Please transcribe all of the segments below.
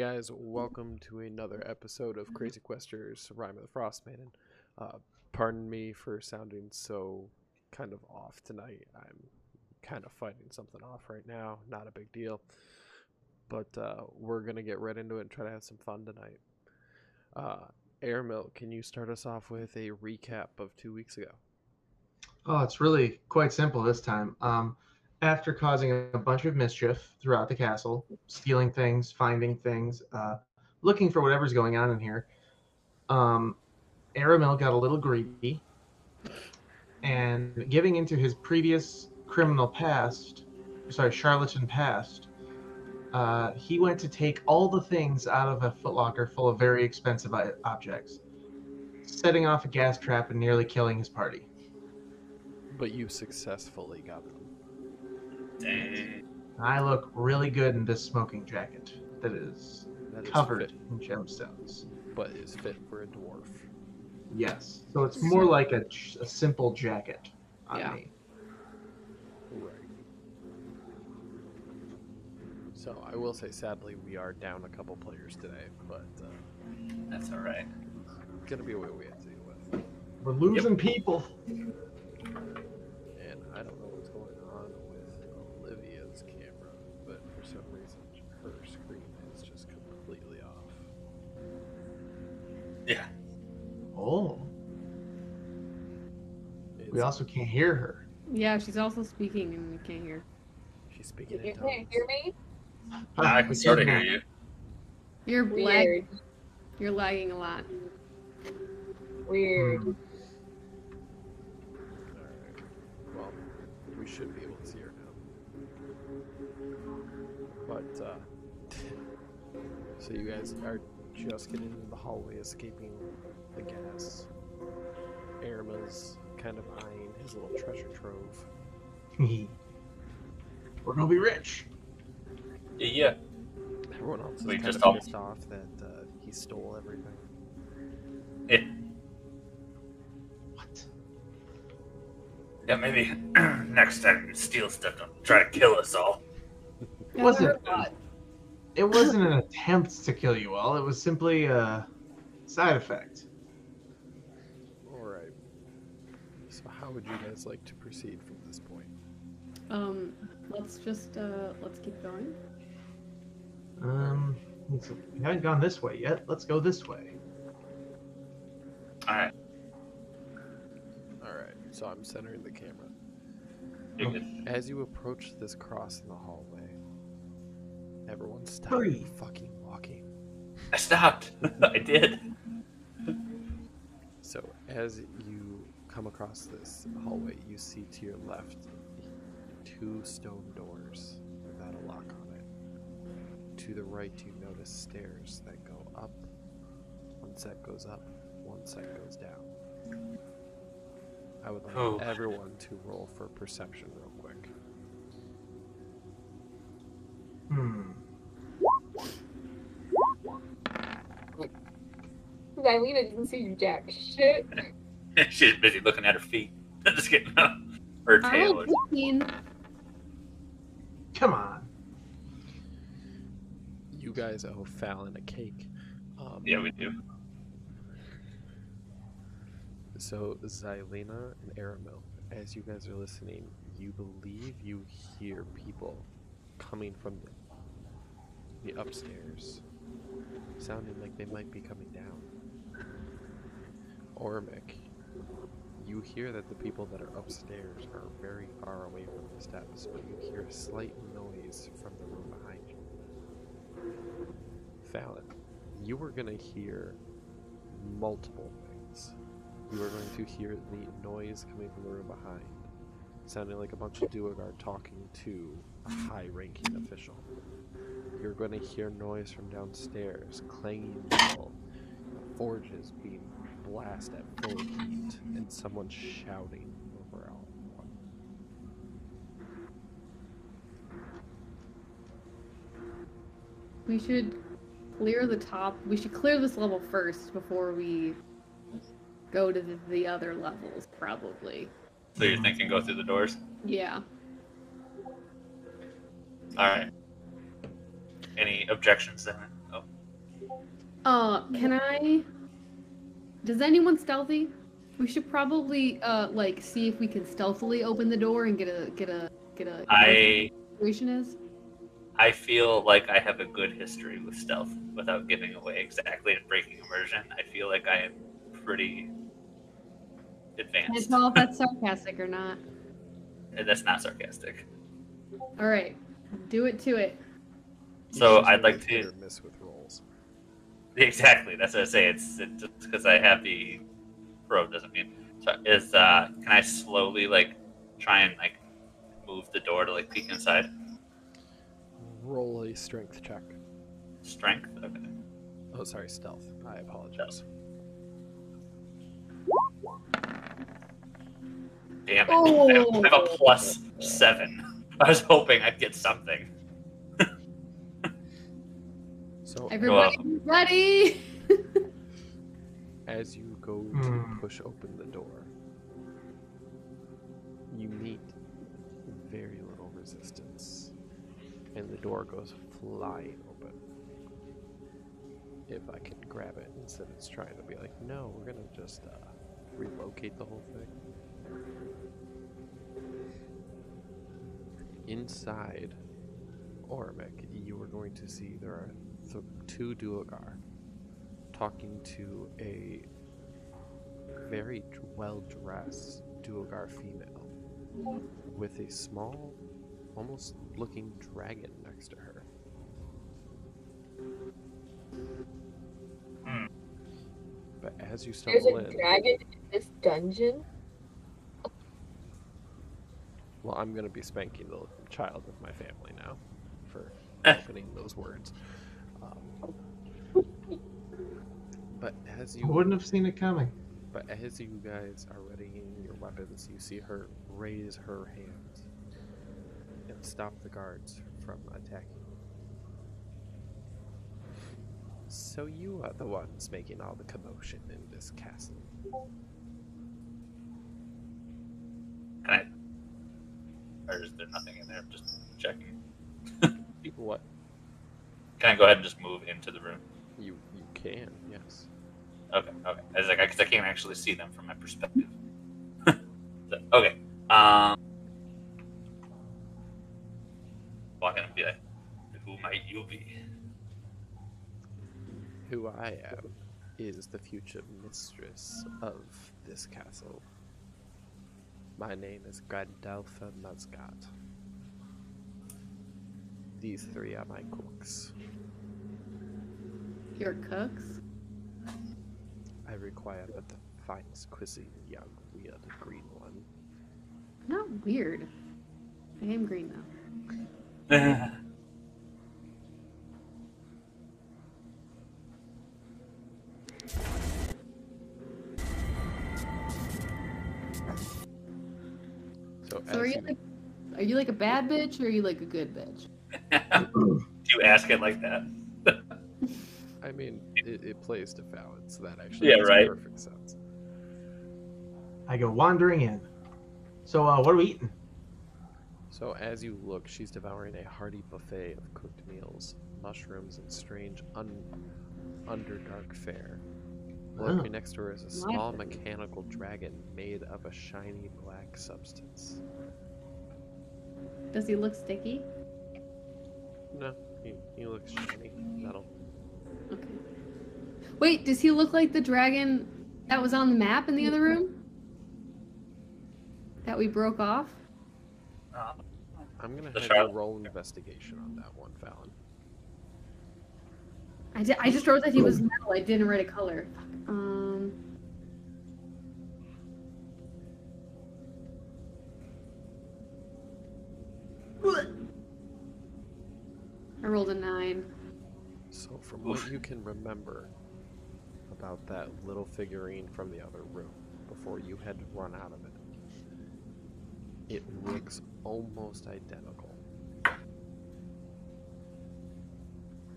guys, welcome to another episode of Crazy Questers, Rime of the Frostmaiden. Uh, pardon me for sounding so kind of off tonight. I'm kind of fighting something off right now, not a big deal. But uh, we're going to get right into it and try to have some fun tonight. Uh, Aramil, can you start us off with a recap of two weeks ago? Oh, it's really quite simple this time. Um, after causing a bunch of mischief throughout the castle, stealing things, finding things, uh, looking for whatever's going on in here, um, Aramil got a little greedy and giving into his previous criminal past, sorry, charlatan past, uh, he went to take all the things out of a footlocker full of very expensive objects, setting off a gas trap and nearly killing his party. But you successfully got them. Dang. I look really good in this smoking jacket that is That is covered fit, in gemstones. but is fit for a dwarf. Yes. So it's more like a, a simple jacket on Yeah. me. Right. So I will say, sadly, we are down a couple players today, but uh, That's all right. it's gonna be what we have to deal with. We're losing people. And I don't know what's going on with Olivia's camera, but for some reason her screen is just completely off. Yeah. Oh. It's, We also can't hear her. Yeah, she's also speaking and we can't hear. she's speaking You can't hear me? I can sort of hear you. You're lag- You're lagging a lot. Weird. Hmm. Alright. Well, we should be able to see her now. But, uh, so you guys are just getting into the hallway, escaping the gas. Aramil's kind of eyeing his little treasure trove. We're gonna be rich. Yeah. Everyone else is We kind just of all- pissed off that uh, he stole everything. Yeah. What? Yeah. Maybe next time you steal stuff, don't try to kill us all. It wasn't. It wasn't an attempt to kill you all. It was simply a side effect. Alright. So, how would you guys like to proceed from this point? Um, let's just uh let's keep going. Um, we haven't gone this way yet. Let's go this way. All right. Alright, so I'm centering the camera. You're. As you approach this cross in the hallway, everyone stop Hurry. fucking walking. I stopped. I did. So as you come across this hallway, you see to your left two stone doors without a lock on it. To the right, you notice stairs that go up. One set goes up, one set goes down. I would like Oh. everyone to roll for perception real quick. Hmm. Zylena didn't see jack shit. She's busy looking at her feet. Just getting up. Her I tail. rolled is- 15. Come on. You guys owe Fallon a cake. Um, Yeah, we do. So, Xylena and Aramil, as you guys are listening, you believe you hear people coming from the, the upstairs, sounding like they might be coming down. Ormic, you hear that the people that are upstairs are very far away from the steps, but you hear a slight noise from the room behind you. Fallon, you are going to hear multiple things. You are going to hear the noise coming from the room behind, sounding like a bunch of Duergar talking to a high ranking official. You're going to hear noise from downstairs, clanging metal, forges being blasted at full heat, and someone shouting over everyone. We should clear the top. We should clear this level first before we go to the, the other levels, probably. So you're thinking go through the doors? Yeah. All right. Any objections then? Oh, Uh, can I? Does anyone stealthy? We should probably uh like see if we can stealthily open the door and get a get a get a. I situation is. I feel like I have a good history with stealth without giving away exactly and breaking immersion. I feel like I am pretty Can I advanced. tell if that's sarcastic or not? That's not sarcastic. All right, do it to it. So I'd like to- miss with rolls. Exactly. That's what I say. It's it, just because I have the pro doesn't mean. So is uh can I slowly like try and like move the door to like peek inside? Roll a strength check. Strength. Okay. Oh, sorry, stealth. I apologize. Damn it. I, have, I have Oh. a plus seven. I was hoping I'd get something. So Everybody, ready? as you go to Hmm. push open the door, you meet very little resistance, and the door goes flying open. If I can grab it instead of just trying to be like, no, we're gonna just uh, relocate the whole thing. Inside Ormic, you are going to see there are th- two Duergar talking to a very well dressed Duergar female with a small, almost looking dragon next to her. Hmm. But as you There's a in, dragon in this dungeon. well, I'm going to be spanking the child of my family now for opening those words. Um, but as I you wouldn't have seen it coming. But as you guys are readying your weapons, you see her raise her hand and stop the guards from attacking. So you are the ones making all the commotion in this castle. Can I? Or is there nothing in there? I'm just checking. What Can I go ahead and just move into the room? you you can, yes. Okay, okay. I was like, because I can't actually see them from my perspective. so, okay. Um, walk in and be like, who might you be? Who I am is the future mistress of this castle. My name is Grandolpha Muzgardt. These three are my cooks. Your cooks. I require but the finest cuisine, young, weird, green one. Not weird. I am green though. So, So are you you, like, are you like a bad bitch or are you like a good bitch? Do you ask it like that? I mean, it, it plays to Fallon, so that actually Yeah, makes right. perfect sense. I go wandering in. So, uh, what are we eating? So as you look, she's devouring a hearty buffet of cooked meals, mushrooms, and strange un- underdark fare. Lurking Oh. next to her is a small mechanical dragon made of a shiny black substance. Does he look sticky? No, he, he looks shiny. Metal. Okay. Wait, does he look like the dragon that was on the map in the other room? That we broke off? Uh, I'm gonna The have Charlotte- you roll investigation on that one, Fallon. I, di- I just wrote that he was metal. I didn't write a color. Fuck. Um. I rolled a nine. So from what you can remember about that little figurine from the other room before you had run out of it, it looks almost identical.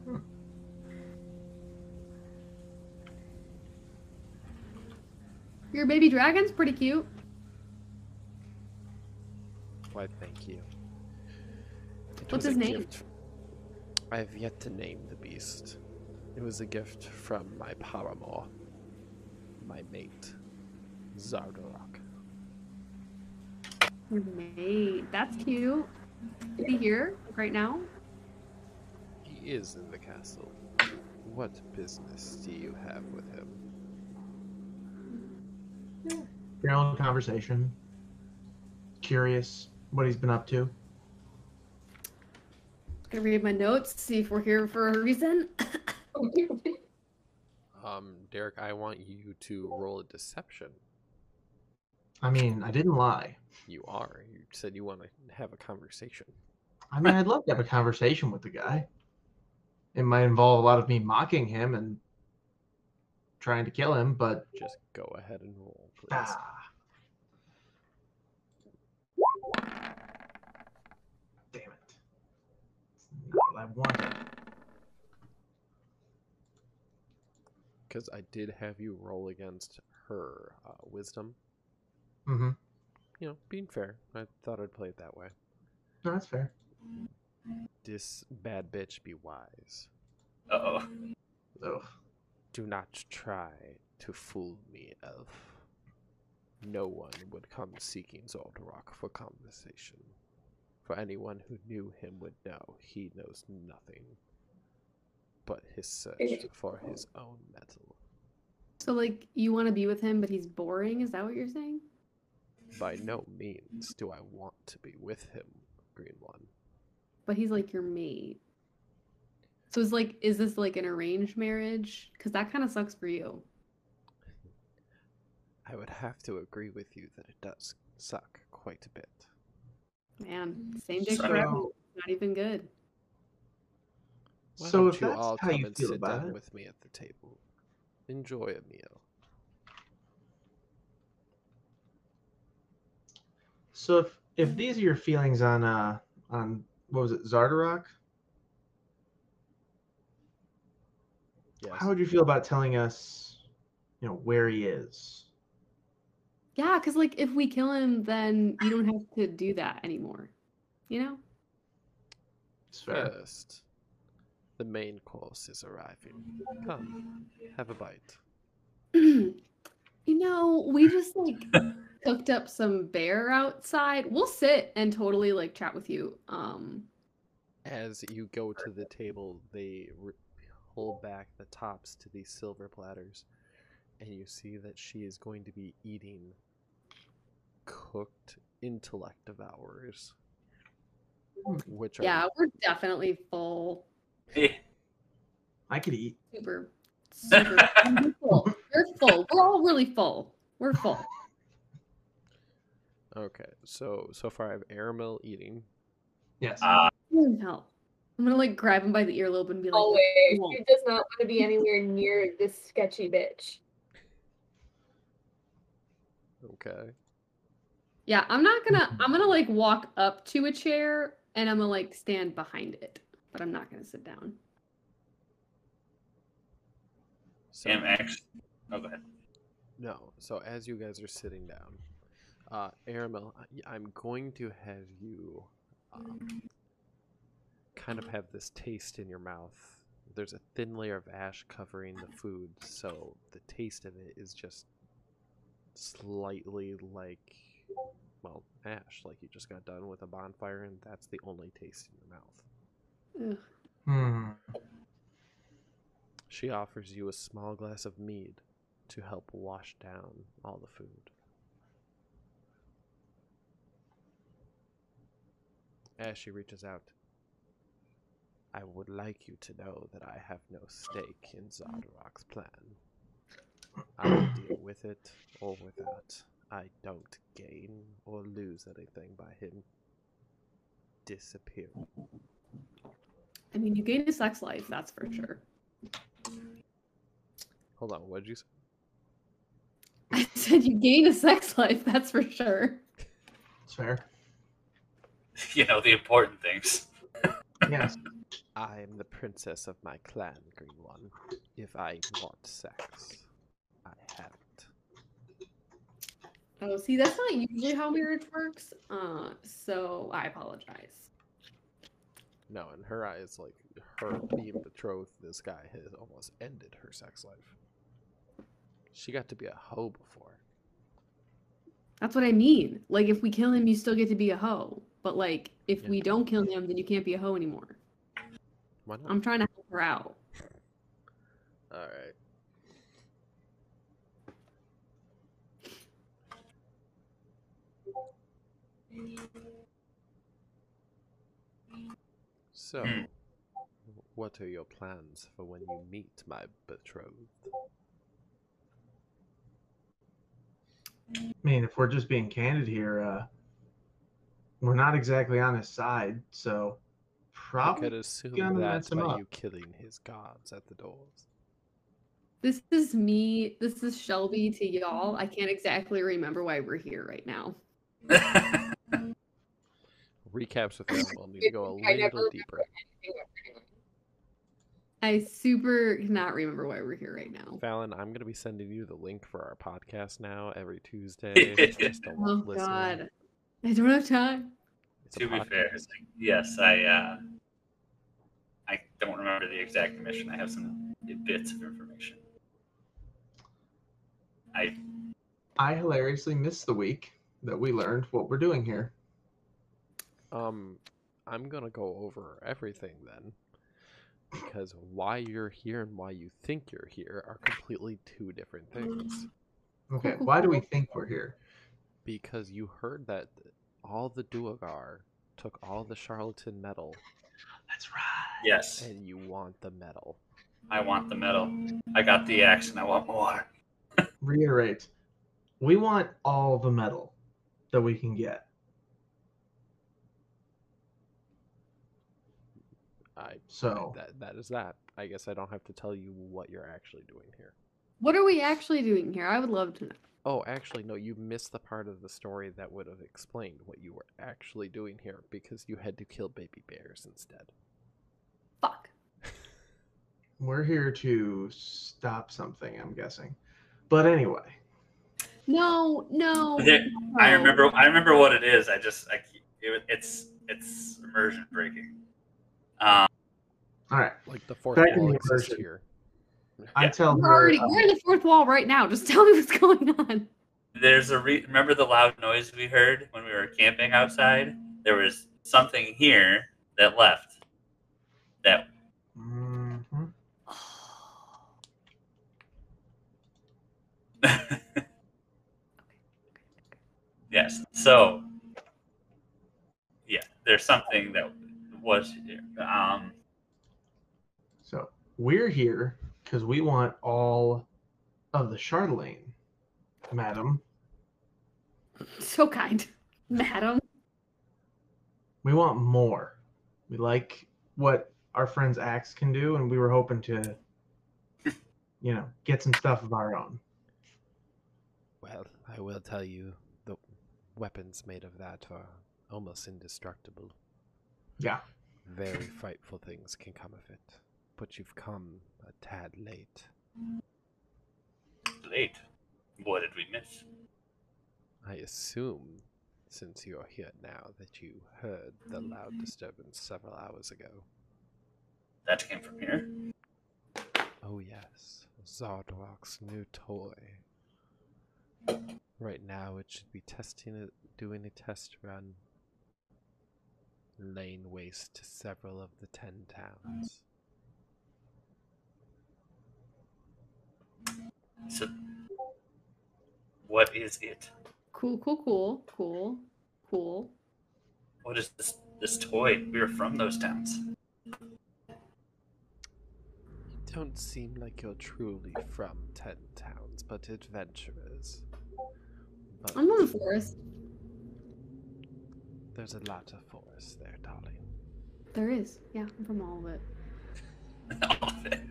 Hmm. Your baby dragon's pretty cute. Why, thank you. It What's his name? gift- I have yet to name the beast. It was a gift from my paramour, my mate, Xardorok. Your mate. That's cute. Is he here right now? He is in the castle. What business do you have with him? Your own conversation. Curious what he's been up to. Gonna read my notes, see if we're here for a reason. Um, Derek, I want you to roll a deception. I mean, I didn't lie. You are. You said you want to have a conversation. I mean, I'd love to have a conversation with the guy. It might involve a lot of me mocking him and trying to kill him, but Just go ahead and roll, please. ah. Damn it. It's not what Because I did have you roll against her uh, wisdom. Mm-hmm. You know, being fair. I thought I'd play it that way. No, that's fair. This bad bitch be wise. Uh oh. Ugh. Do not try to fool me, elf. No one would come seeking Zoldarok for conversation. For anyone who knew him would know he knows nothing but his search for his own metal. So, like, you want to be with him, but he's boring? Is that what you're saying? By no means do I want to be with him, Green One. But he's like your mate. So it's like, is this like an arranged marriage? Because that kind of sucks for you. I would have to agree with you that it does suck quite a bit. Man, same dick So- forever. Not even good. Why So if you that's all how come you and feel sit about down it- with me at the table? Enjoy a meal. So if if these are your feelings on uh on what was it Xardorok, Yes. how would you feel about telling us, you know, where he is? Yeah, because like if we kill him, then you don't have to do that anymore. You know? First, the main course is arriving. Come, have a bite. you know, we just like cooked up some bear outside. We'll sit and totally like chat with you. Um, As you go to the table, they r- pull back the tops to these silver platters, and you see that she is going to be eating cooked intellect devourers, which are yeah, we're definitely full. I could eat. Super, super we're full. We're full. We're all really full. We're full. okay. So so far, I have Aramil eating. Yes. Uh, Holy. I'm gonna like grab him by the earlobe and be like, Always. "Whoa." He does not want to be anywhere near this sketchy bitch. Okay. Yeah, I'm not gonna. I'm gonna like walk up to a chair and I'm gonna like stand behind it, but I'm not gonna sit down. So am actually. Oh, go ahead. No. So as you guys are sitting down, uh, Aramil, I- I'm going to have you um, kind of have this taste in your mouth. There's a thin layer of ash covering the food, so the taste of it is just slightly like, well, ash, like you just got done with a bonfire, and that's the only taste in your mouth. Ugh. Hmm. She offers you a small glass of mead to help wash down all the food. As she reaches out, I would like you to know that I have no stake in Xardorok's plan. I will deal with it or without. I don't gain or lose anything by him disappearing. I mean, you gain a sex life, that's for sure. Hold on, what did you say? I said you gain a sex life, that's for sure. It's fair. You know the important things. Yes. I am the princess of my clan, Green One. If I want sex, I have it. Oh, see, that's not usually how marriage works. Uh, so I apologize. No, in her eyes, like her being betrothed to this guy has almost ended her sex life. She got to be a hoe before. That's what I mean. Like, if we kill him, you still get to be a hoe. But like, if Yeah. we don't kill him, then you can't be a hoe anymore. Why not? I'm trying to help her out. All right. So, Hmm. what are your plans for when you meet my betrothed? I mean, if we're just being candid here, uh, we're not exactly on his side, so I probably could assume gonna that's mess him by up. you killing his gods at the doors. This is me. This is Shelby to y'all. I can't exactly remember why we're here right now. Recaps with them will need to go a little deeper. anything of it. I super cannot remember why we're here right now. Fallon, I'm gonna be sending you the link for our podcast now every Tuesday. Oh listen. God, I don't have time. It's to be fair, podcast. yes, I uh, I don't remember the exact mission. I have some bits of information. I I hilariously missed the week that we learned what we're doing here. Um, I'm gonna go over everything then, because why you're here and why you think you're here are completely two different things. Okay, why do we think we're here? Because you heard that all the Duergar took all the chardalyn metal, That's right. yes, and you want the metal. I want the medal. I got the axe, and I want more. Reiterate. We want all the metal that we can get. I So that that is that. I guess I don't have to tell you what you're actually doing here. What are we actually doing here? I would love to know. Oh, actually, no, you missed the part of the story that would have explained what you were actually doing here because you had to kill baby bears instead. Fuck. we're here to stop something, I'm guessing. But anyway, No, no. There- I remember. I remember what it is. I just. I. keep- It, it's. It's immersion breaking. Um, all right. Like the fourth Back in wall the exists immersion. here. I Yeah. tell We're her. already uh, we're in the fourth wall right now. Just tell me what's going on. there's a. Re- remember the loud noise we heard when we were camping outside? There was something here that left. That mhm. yes. So yeah, there's something that was here. Um, So we're here because we want all of the chardalyn, madam. So kind, madam. We want more. We like what our friends Axe can do, and we were hoping to, you know, get some stuff of our own. Well, I will tell you, the weapons made of that are almost indestructible. Yeah. Very frightful things can come of it, but you've come a tad late. late. What did we miss? I assume, since you're here now, that you heard the loud disturbance several hours ago. That came from here. Oh yes, Xardorok's new toy. Right now, it should be testing it, doing a test run, laying waste to several of the ten towns. So, what is it? Cool, cool, cool, cool, cool. What is this? This toy? We are from those towns. You don't seem like you're truly from ten towns, but adventurers. But I'm from the forest. there's a lot of forest there, darling. There is. Yeah, I'm from all of it. All of it.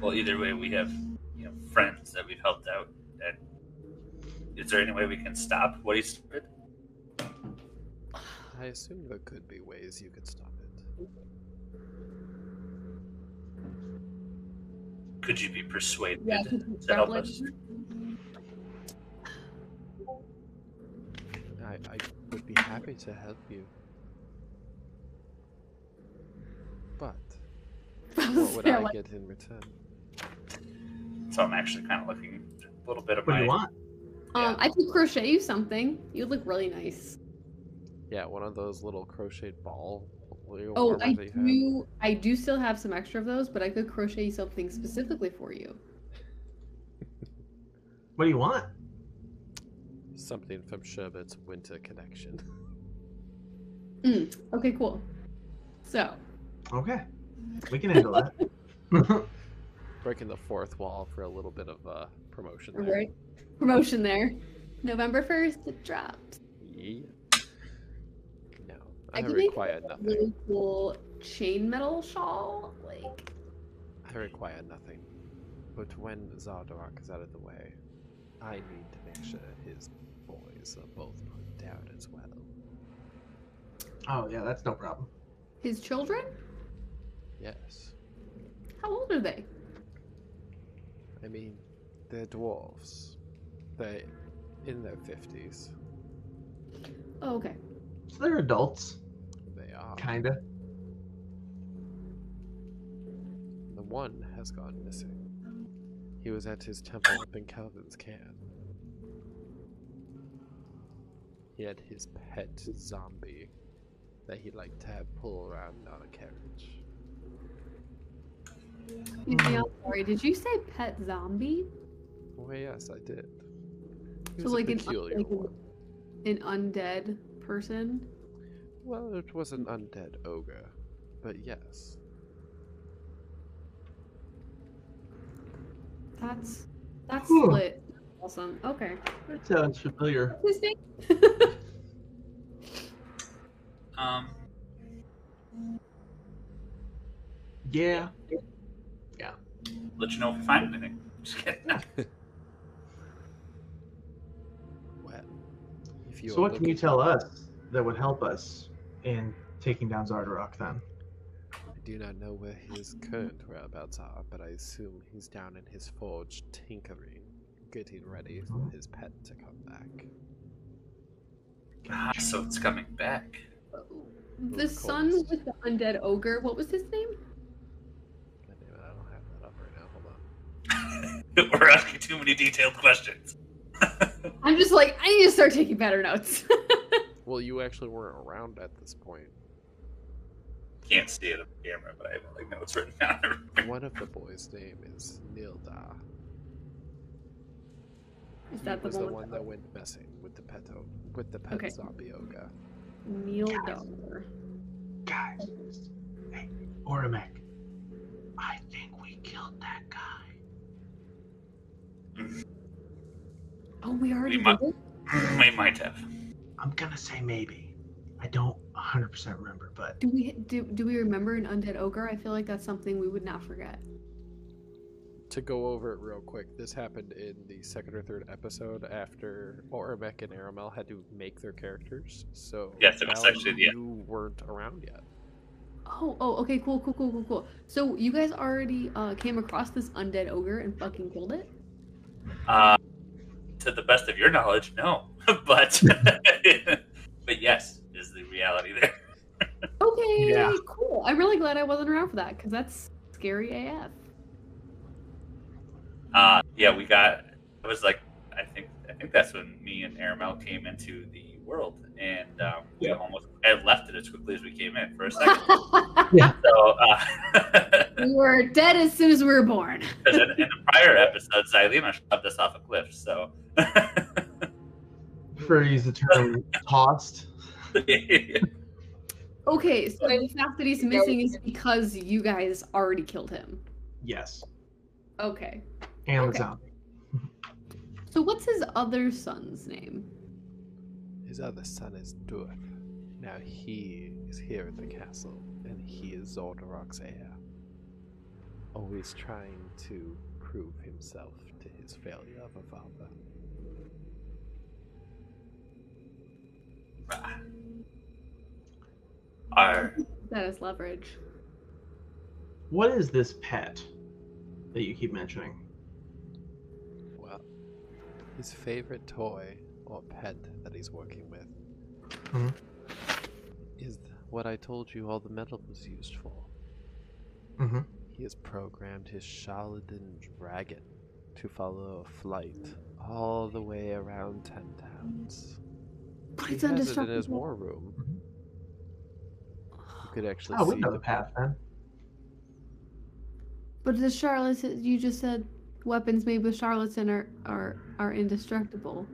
Well, either way, we have you know friends that we've helped out. And is there any way we can stop what he's stupid? I assume there could be ways you could stop it. Could you be persuaded Yeah, to help us? I, I would be happy to help you. But what would there I like, get in return? So I'm actually kind of looking a little bit of What do my. you want? um, I could crochet you something. You'd look really nice. Yeah, one of those little crocheted ball. Oh, I that you had. do. I do still have some extra of those, but I could crochet you something specifically for you. What do you want? Something from Sherbet's Winter Connection. Mm, okay, cool. So, Okay, we can handle that. Breaking the fourth wall for a little bit of uh, promotion there. right, promotion there. November first, it drops. Yeah. No, I I, can make require a nothing. really cool chainmetal shawl. Like, I require nothing. But when Xardorok is out of the way, I need to make sure his boys are both put down as well. oh yeah, that's no problem. his children? Yes. How old are they? I mean, they're dwarves. They're in their 50s. Oh, okay. So they're adults, They are. kinda. The one has gone missing. He was at his temple up in Kelvin's Cairn. He had his pet zombie that he liked to have pull around on a carriage. Excuse me, I'm sorry. Did you say pet zombie? Oh yes, I did. He So like a an, like an, one. an undead person? Well, it was an undead ogre, but yes. That's that's Huh. split. Awesome. Okay. That sounds familiar. What's his name? Um, Yeah. Let you know if we find anything. Just kidding. Well, if you So what can you tell us that would help us in taking down Xardorok then? I do not know where his current whereabouts are, but I assume he's down in his forge tinkering, getting ready for his pet to come back. Ah, so it's coming back. the son with the undead ogre. What was his name? God damn it, I don't have that up right now. Hold on. We're asking too many detailed questions. I'm just like I need to start taking better notes. Well, you actually weren't around at this point. Can't see it on camera, but I have like notes written down. One of the boys' name is Nildar. Is He that the was one? the one that went messing with the pet o- with the pet Okay. zombie ogre. Neil Dollar. Guys, hey, Oramek, I think we killed that guy. Oh, we already We might- did it? we might have. I'm gonna say maybe. I don't 100% remember, but Do we do, do we remember an undead ogre? I feel like that's something we would not forget. To go over it real quick, this happened in the second or third episode after Oramek and Aramil had to make their characters. So Yes, it was Val, actually the- you weren't around yet. Oh, oh, okay, cool, cool, cool, cool, cool. So you guys already uh, came across this undead ogre and fucking killed it? Uh, to the best of your knowledge, no. but but yes, is the reality there. Okay, Yeah. cool. I'm really glad I wasn't around for that because that's scary AF. Uh, yeah, we got. It was like I think I think that's when me and Aramil came into the world, and um, we almost had left it as quickly as we came in for a second. we so, uh, were dead as soon as we were born. because in, in the prior episode, Xylena shoved us off a cliff. So, prefer to use the term tossed. Okay, so the fact that he's missing is because you guys already killed him. Yes. Okay. And Okay. the zombie. So what's his other son's name? His other son is Durth. Now he is here at the castle, and he is Zoldarok's heir. Always trying to prove himself to his failure of a father. Ah. our That is leverage. What is this pet that you keep mentioning? Well, his favorite toy or pet that he's working with Mhm. is what I told you all the metal was used for hmm He has programmed his chardalyn dragon to follow a flight all the way around Ten Towns. But He it's has it in his indestructible. war room. You could actually Oh, we see know the the path then. But the chardalyn, you just said weapons made with chardalyn are are are indestructible.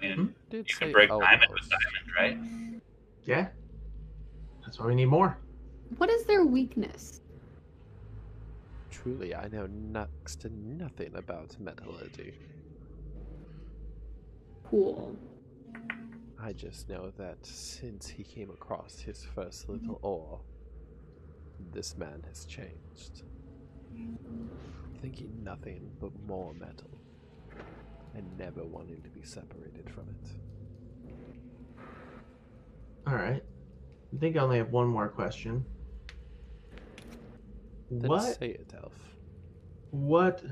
I mean, Hmm? Did you can say break diamond with diamond, right? Yeah. That's why we need more. What is their weakness? Truly, I know next to nothing about metallurgy. Cool. I just know that since he came across his first little ore, this man has changed. Thinking nothing but more metal, and never wanting to be separated from it. All right. I think I only have one more question. Then What say it, Elf. what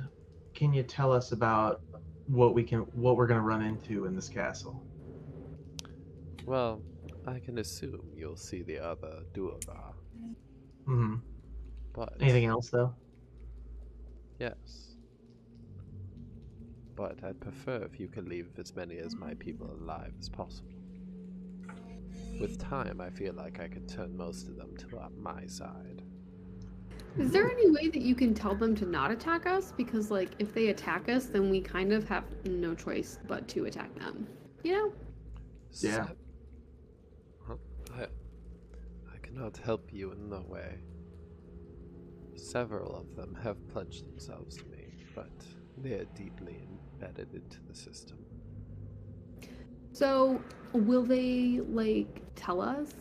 can you tell us about what we can what we're gonna run into in this castle? Well, I can assume you'll see the other Duergar, hmm but Anything else though? yes. But I'd prefer if you could leave as many as my people alive as possible. With time, I feel like I could turn most of them to uh, my side. Is there any way that you can tell them to not attack us? Because like if they attack us, then we kind of have no choice but to attack them. You know? Yeah. Se- Huh? I, I cannot help you in no way. Several of them have pledged themselves to me, but they are deeply embedded into the system. So will they like tell us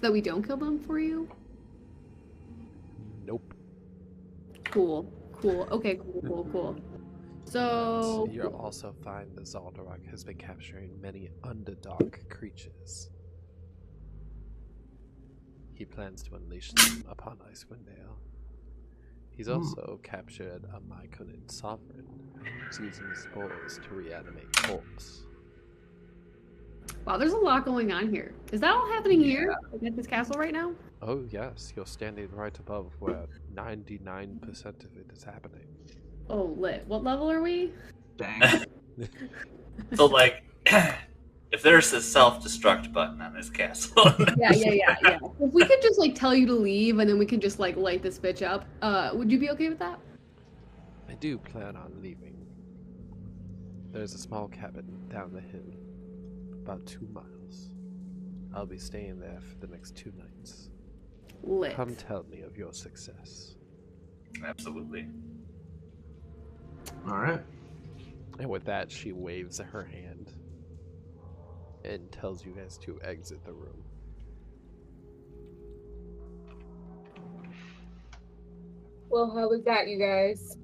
that we don't kill them for you? Nope. Cool. Cool. Okay, cool, cool, cool. So You'll also find that Zaldarak has been capturing many Underdark creatures. He plans to unleash them upon Icewind Dale. He's Hmm. also captured a myconid sovereign who's using his spores to reanimate corpse. wow, there's a lot going on here. Is that all happening here like, at this castle right now? Oh yes, you're standing right above where 99% of it is happening. Oh, lit. What level are we? Dang. So, like, if there's a self-destruct button on this castle, Yeah, yeah, yeah, yeah. If we could just like tell you to leave and then we can just like light this bitch up, uh, would you be okay with that? I do plan on leaving. There's a small cabin down the hill, about two miles. I'll be staying there for the next two nights. Lit. Come tell me of your success. absolutely. All right. And with that, she waves her hand and tells you guys to exit the room. Well, how was that, you guys?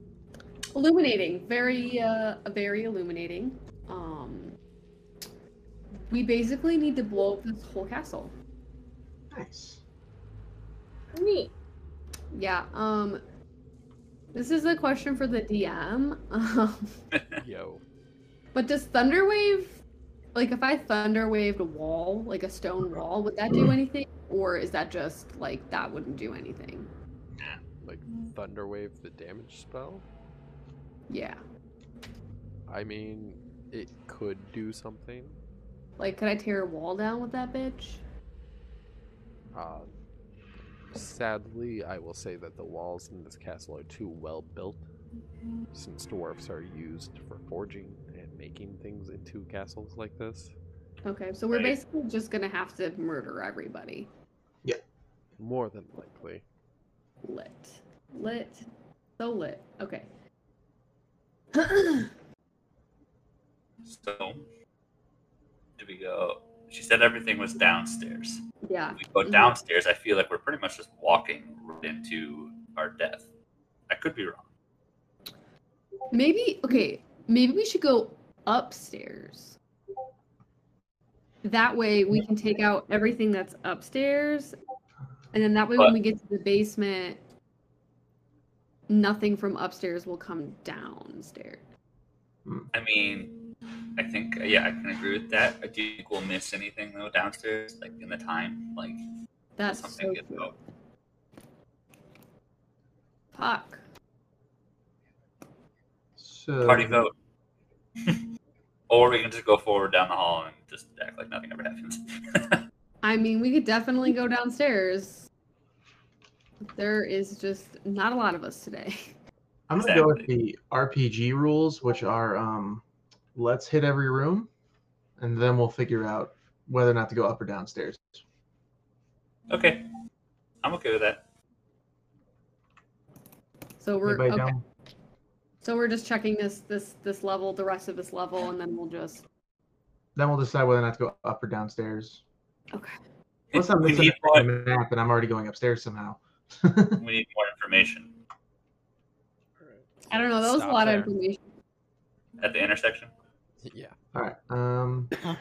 illuminating very uh very illuminating um we basically need to blow up this whole castle Nice. Neat. yeah um this is a question for the dm um, Yo. but does thunderwave like if i thunder waved a wall like a stone wall would that do anything? Or is that just like that wouldn't do anything? Like thunder wave the damage spell? yeah. I mean, it could do something. like could i tear a wall down with that bitch? Uh, sadly, I will say that the walls in this castle are too well built, since dwarfs are used for forging making things into castles like this. okay so we're Right. basically just gonna have to murder everybody Yeah. More than likely. Lit. Lit. So lit. Okay. So, do we go? She said everything was downstairs. yeah. If we go downstairs, I feel like we're pretty much just walking right into our death. I could be wrong. Maybe okay, maybe we should go upstairs. That way we can take out everything that's upstairs. And then that way when But- we get to the basement, nothing from upstairs will come downstairs. I mean, I think yeah, I can agree with that. I do think we'll miss anything though downstairs, like in the time, like That's something so gets true. out. Fuck. So Party vote. or we can just go forward down the hall and just act like nothing ever happened. I mean, we could definitely go downstairs. There is just not a lot of us today. I'm gonna go with the RPG rules, which are um, let's hit every room, and then we'll figure out whether or not to go up or downstairs. okay. I'm okay with that. So we're Anybody okay. down? So we're just checking this this this level, the rest of this level, and then we'll just Then we'll decide whether or not to go up or downstairs. okay. Unless I'm we, missing need a more, map and I'm already going upstairs somehow. we need more information I don't know. That was Stop a lot there. of information. at the intersection. Yeah. All right. Um,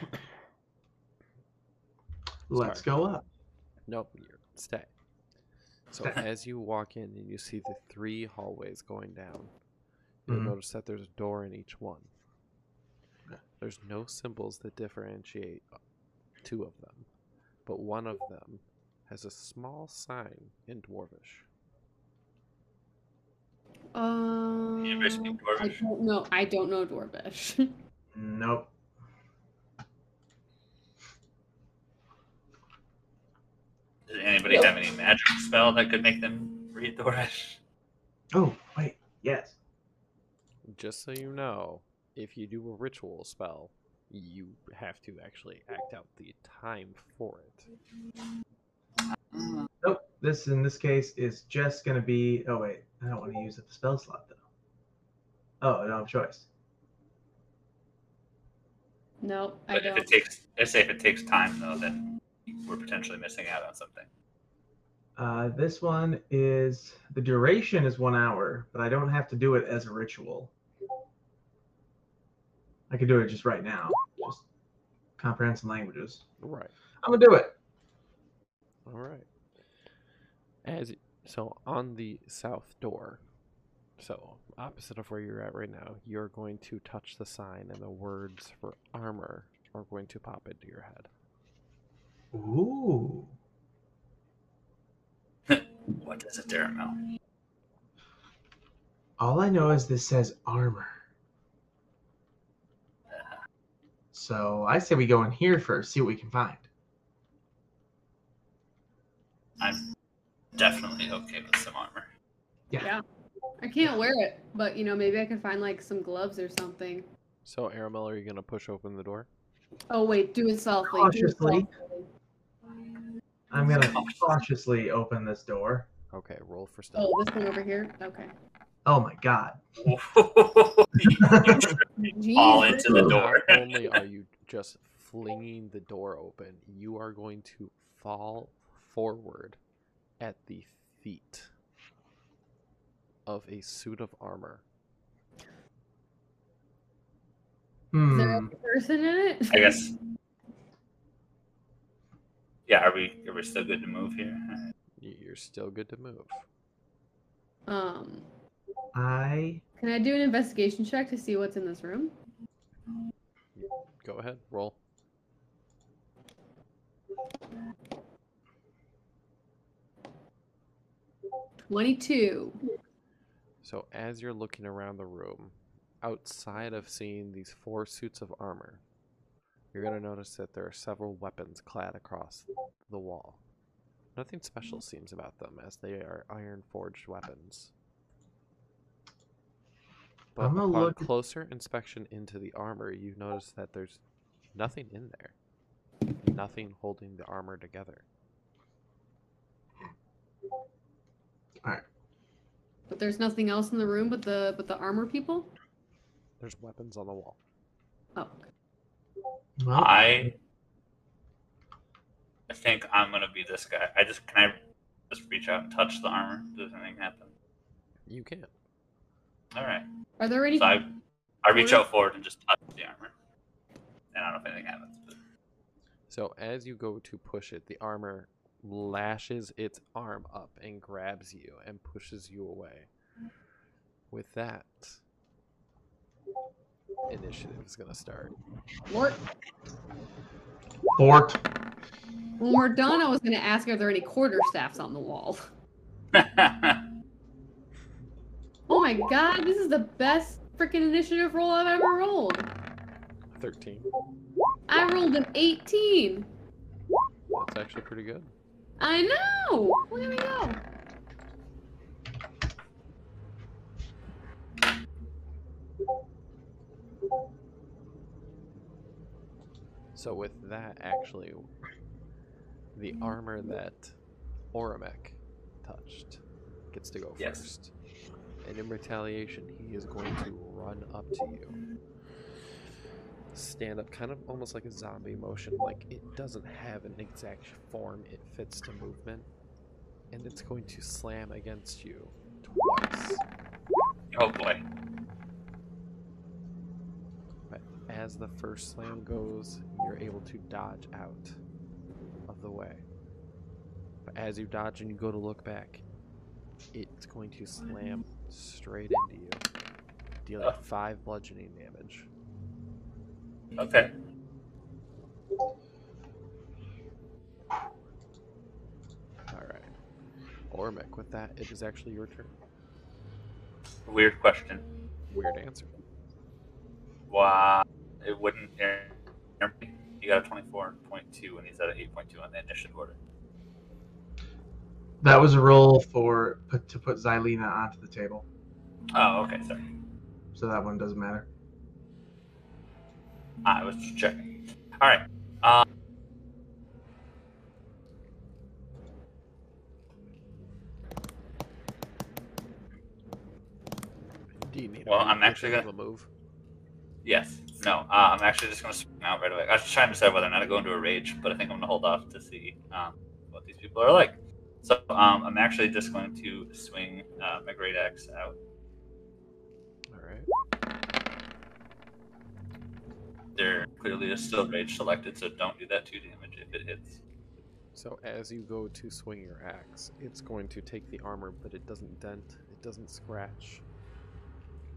let's go up. Nope. You're, stay. So as you walk in and you see the three hallways going down, you'll Mhm. notice that there's a door in each one. Okay. There's no symbols that differentiate two of them, but one of them has a small sign in Dwarvish. Uh, University I Dwarvish. don't know. I don't know Dwarvish. Nope. Does anybody have any magic spell that could make them read Dwarvish? Oh wait. Yes. Just so you know, if you do a ritual spell, you have to actually act out the time for it. Nope. This in this case is just gonna be. Oh wait. I don't want to use up the spell slot though. Oh, I don't have a choice. no, I But if don't. it takes, let's say if it takes time though, then we're potentially missing out on something. Uh, this one is the duration is one hour, but I don't have to do it as a ritual. I could do it just right now. Just comprehend some languages. Right. I'm gonna do it. All right. As so on the south door, so opposite of where you're at right now, you're going to touch the sign, and the words for armor are going to pop into your head. Ooh. What does it, Daramel? All I know is this says armor. So I say we go in here first, see what we can find. I'm definitely okay with some armor. Yeah. Yeah. I can't wear it, but you know, maybe I can find like some gloves or something. So Aramil, are you gonna push open the door? Oh wait, do it softly. do it Cautiously. softly. I'm gonna cautiously open this door. Okay, roll for stealth. Oh, this one over here. Okay. Oh my god. you fall into the door. Not only are you just flinging the door open, you are going to fall forward at the feet of a suit of armor. Is there Hmm. a person in it? I guess. Yeah, are we are we still good to move here? You're still good to move. Um, I can I do an investigation check to see what's in this room? Go ahead, roll. Twenty-two. So as you're looking around the room, outside of seeing these four suits of armor, you're going to notice that there are several weapons clad across the wall. Nothing special seems about them, as they are iron forged weapons. But I'm gonna upon look- closer inspection into the armor, you notice that there's nothing in there. Nothing holding the armor together. Alright. But there's nothing else in the room but the but the armor people. There's weapons on the wall. Oh, well, I I think I'm gonna be this guy. I just can I just reach out and touch the armor? Does anything happen? You can. All right. are there any? So I I reach out forward and just touch the armor, and I don't know if anything happens. But So as you go to push it, the armor lashes its arm up and grabs you and pushes you away. With that, initiative is going to start. Lord, Fort. when we're done, I was going to ask, are there any quarter staffs on the wall? my god, this is the best freaking initiative roll I've ever rolled. 13. I rolled an 18. That's actually pretty good. I know. Look at me go. So with that, actually, the armor that Oramek touched gets to go Yes. first. And in retaliation, he is going to run up to you. Stand up, kind of almost like a zombie motion. Like it doesn't have an exact form, it fits to movement. And it's going to slam against you twice. Oh boy. But as the first slam goes, you're able to dodge out of the way. But as you dodge and you go to look back, it's going to slam straight into you, dealing Ugh. five bludgeoning damage. Okay. Alright. Ormek, with that, it is actually your turn. Weird question. Weird answer. Wow, it wouldn't? He got a 24.2 and he's at an 8.2 on the initiative order. That was a roll for put, to put Xylena onto the table, Oh, okay, sorry. so that one doesn't matter. I was just checking. All right. Um, Do you need Well, a I'm actually gonna move? yes. No. Uh, I'm actually just going to swing out right away. I was just trying to decide whether or not to go into a rage, but I think I'm going to hold off to see um, what these people are like. So um, I'm actually just going to swing uh, my great axe out. Alright. There clearly is still rage selected, so don't do that two damage if it hits. So as you go to swing your axe, it's going to take the armor, but it doesn't dent, it doesn't scratch.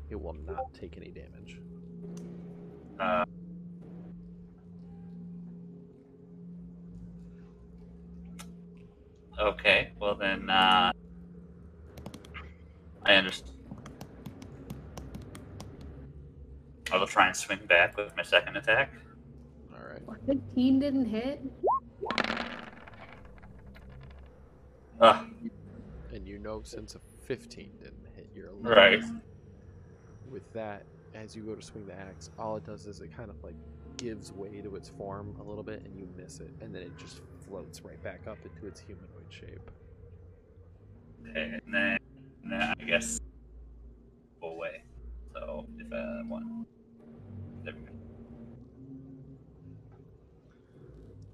It will not take any damage. Uh, okay, well then, uh, I understand. I will try and swing back with my second attack. Alright. 15 didn't hit. Ugh, And you know since a 15 didn't hit your Right. With that, as you go to swing the axe, all it does is it kind of like gives way to its form a little bit and you miss it, and then it just floats right back up into its humanoid shape. okay, and then, and then I guess full way. So if I want, there we go.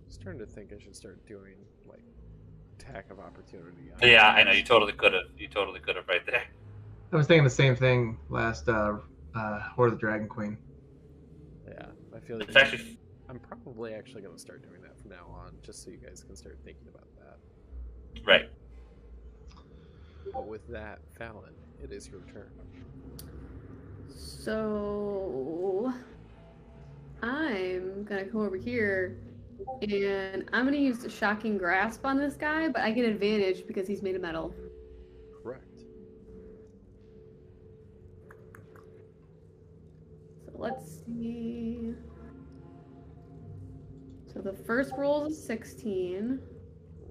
starting to think I should start doing like attack of opportunity. on Yeah, I know you totally could have. You totally could have right there. I was thinking the same thing last uh, uh, Hoard of the Dragon Queen. Yeah, I feel like It's actually I'm probably actually going to start doing that from now on, just so you guys can start thinking about that. right. But with that, Fallon, it is your turn. So I'm gonna come over here and I'm gonna use the shocking grasp on this guy, but I get advantage because he's made of metal. Correct. So let's see. So the first roll is a 16.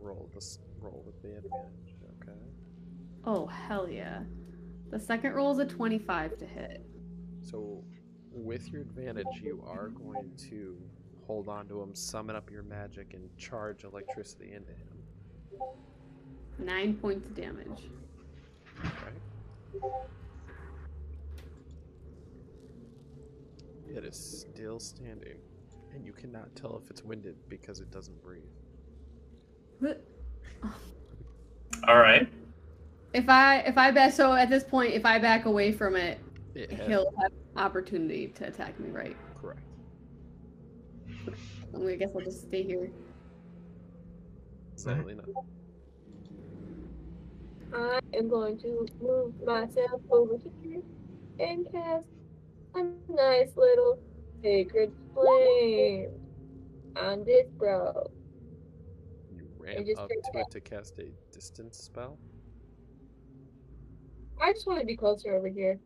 Roll this. Roll with the advantage. Okay. Oh hell yeah. The second roll is a 25 to hit. So, with your advantage, you are going to hold on to him, summon up your magic, and charge electricity into him. Nine points of damage. Right? It is still standing, and you cannot tell if it's winded because it doesn't breathe. But All right. if I if I back so at this point if I back away from it, It has he'll have opportunity to attack me, right? correct. I guess I'll just stay here. Sadly not. I am going to move myself over here and cast a nice little sacred flame on this bro. You ran just up to it to cast a distance spell. I just want to be closer over here.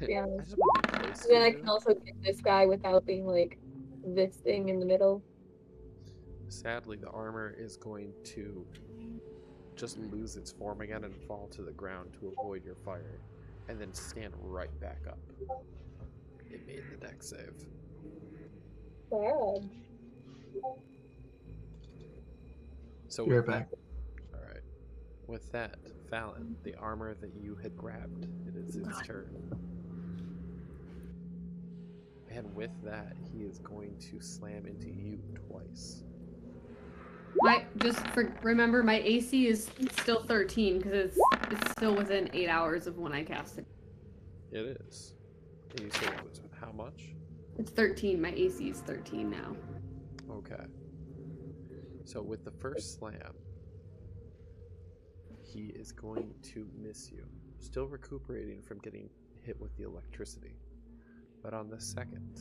Yeah. I just want be And then I can also get this guy without being like this thing in the middle. Sadly, the armor is going to just lose its form again and fall to the ground to avoid your fire, and then stand right back up. It made the dex save. Bad. So we're back. All right. With that, Fallon, the armor that you had grabbed, it is its turn. And with that, he is going to slam into you twice. My just for remember my AC is still 13 because it's it's still within eight hours of when I cast it. It is. And you said it was how much? It's 13. My AC is 13 now. Okay. So with the first slam, he is going to miss you, still recuperating from getting hit with the electricity. But on the second,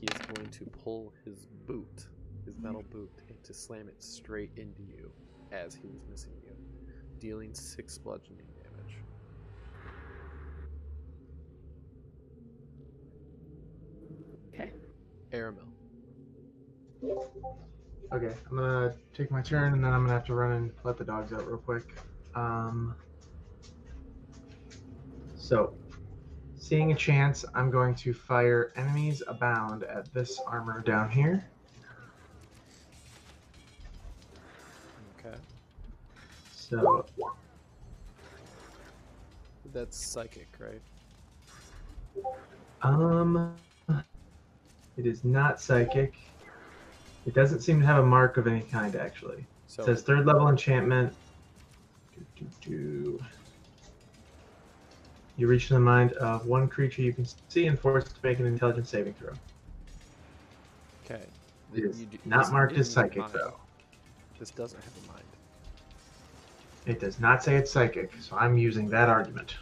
he is going to pull his boot, his metal boot, and to slam it straight into you as he was missing you, dealing six bludgeoning damage. Okay. Aramil. Okay, I'm gonna take my turn and then I'm gonna have to run and let the dogs out real quick. Um, so, seeing a chance, I'm going to fire enemies abound at this armor down here. Okay. So, That's psychic, right? um, it is not psychic. It doesn't seem to have a mark of any kind, actually. So It says third level enchantment. Do, do, do. You reach the mind of one creature you can see and force to make an intelligence saving throw. Okay. It is do- not marked as psychic, mind. though. This doesn't have a mind. It does not say it's psychic, so I'm using that argument.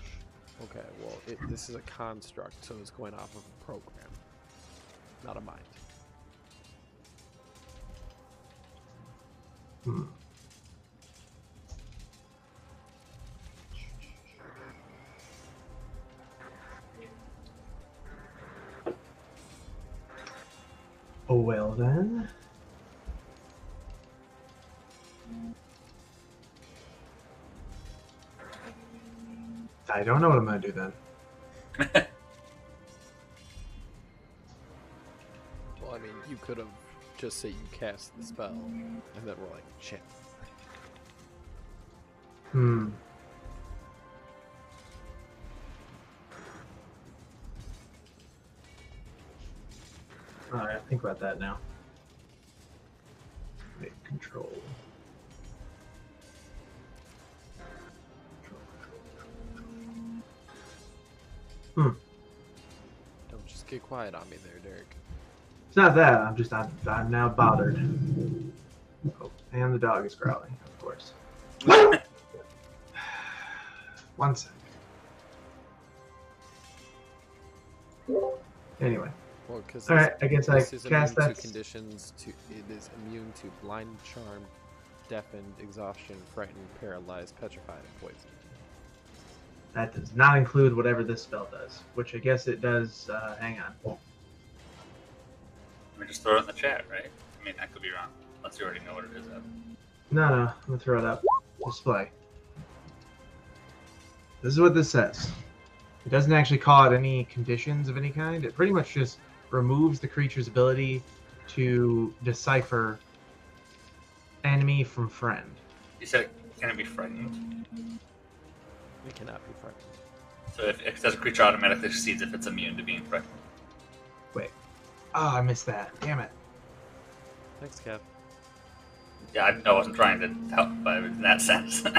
Okay, well, it, this is a construct, so it's going off of a program, not a mind. Hmm. Oh well then. I don't know what I'm gonna do then. you could have just say you cast the spell, and then we're like, shit. Hmm. Alright, think about that now. Make control. Hmm. Don't just get quiet on me there, Derek. It's not that, I'm just, I'm, I'm now bothered. Oh, and the dog is growling, of course. One sec. Anyway, Well, because alright, I guess I is cast that. conditions. To it is immune to blind, charmed, deafened, exhaustion, frightened, paralyzed, petrified, and poisoned. That does not include whatever this spell does, which I guess it does. Uh, hang on. Let me just throw it in the chat, right? I mean, that could be wrong. Unless you already know what it is. Evan. No, no, I'm gonna throw it up. Display. This is what this says. It doesn't actually call out any conditions of any kind. It pretty much just removes the creature's ability to decipher enemy from friend. You said, can it be frightened? It cannot be frightened. So if it says a creature automatically succeeds if it's immune to being frightened. Oh, I missed that. Damn it. Thanks, Kev. Yeah, I, I wasn't trying to help, but in that sense.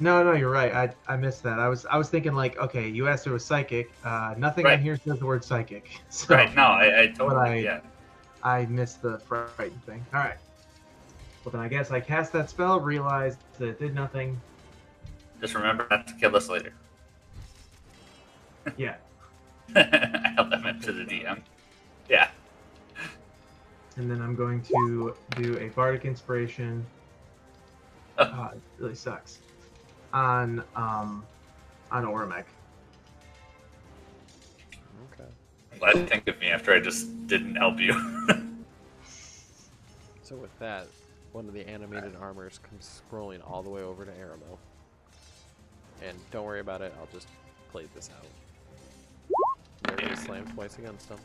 No, no, you're right. I, I missed that. I was I was thinking like, okay, you asked if it was psychic. Uh, nothing Right. on here says the word psychic. So right? No, I, I totally. I- yeah. I missed the frightened thing. All right. Well, then I guess I cast that spell, realized that it did nothing. Just remember not to kill us later. Yeah. I held that meant to the DM. Yeah. And then I'm going to do a bardic inspiration. Oh. Oh, it really sucks. On um, on Ormek. Okay. I'm glad you think of me after I just didn't help you. So with that, one of the animated armors comes scrolling all the way over to Aramil. And don't worry about it, I'll just play this out. They're slam twice against him.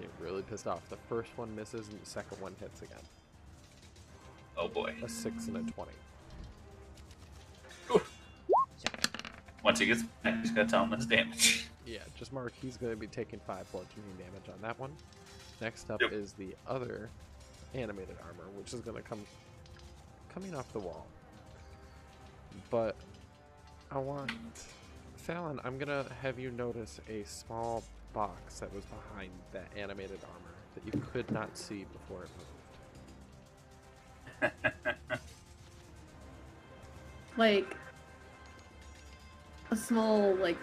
Get really pissed off. The first one misses and the second one hits again. oh boy. A 6 and a 20. Once he gets back, you just gotta tell him it's damage. Yeah, just mark he's going to be taking 5 bludgeoning damage on that one. Next up Yep. is the other animated armor, which is going to come coming off the wall. But I want Fallon, I'm going to have you notice a small box that was behind that animated armor that you could not see before it moved. Like a small like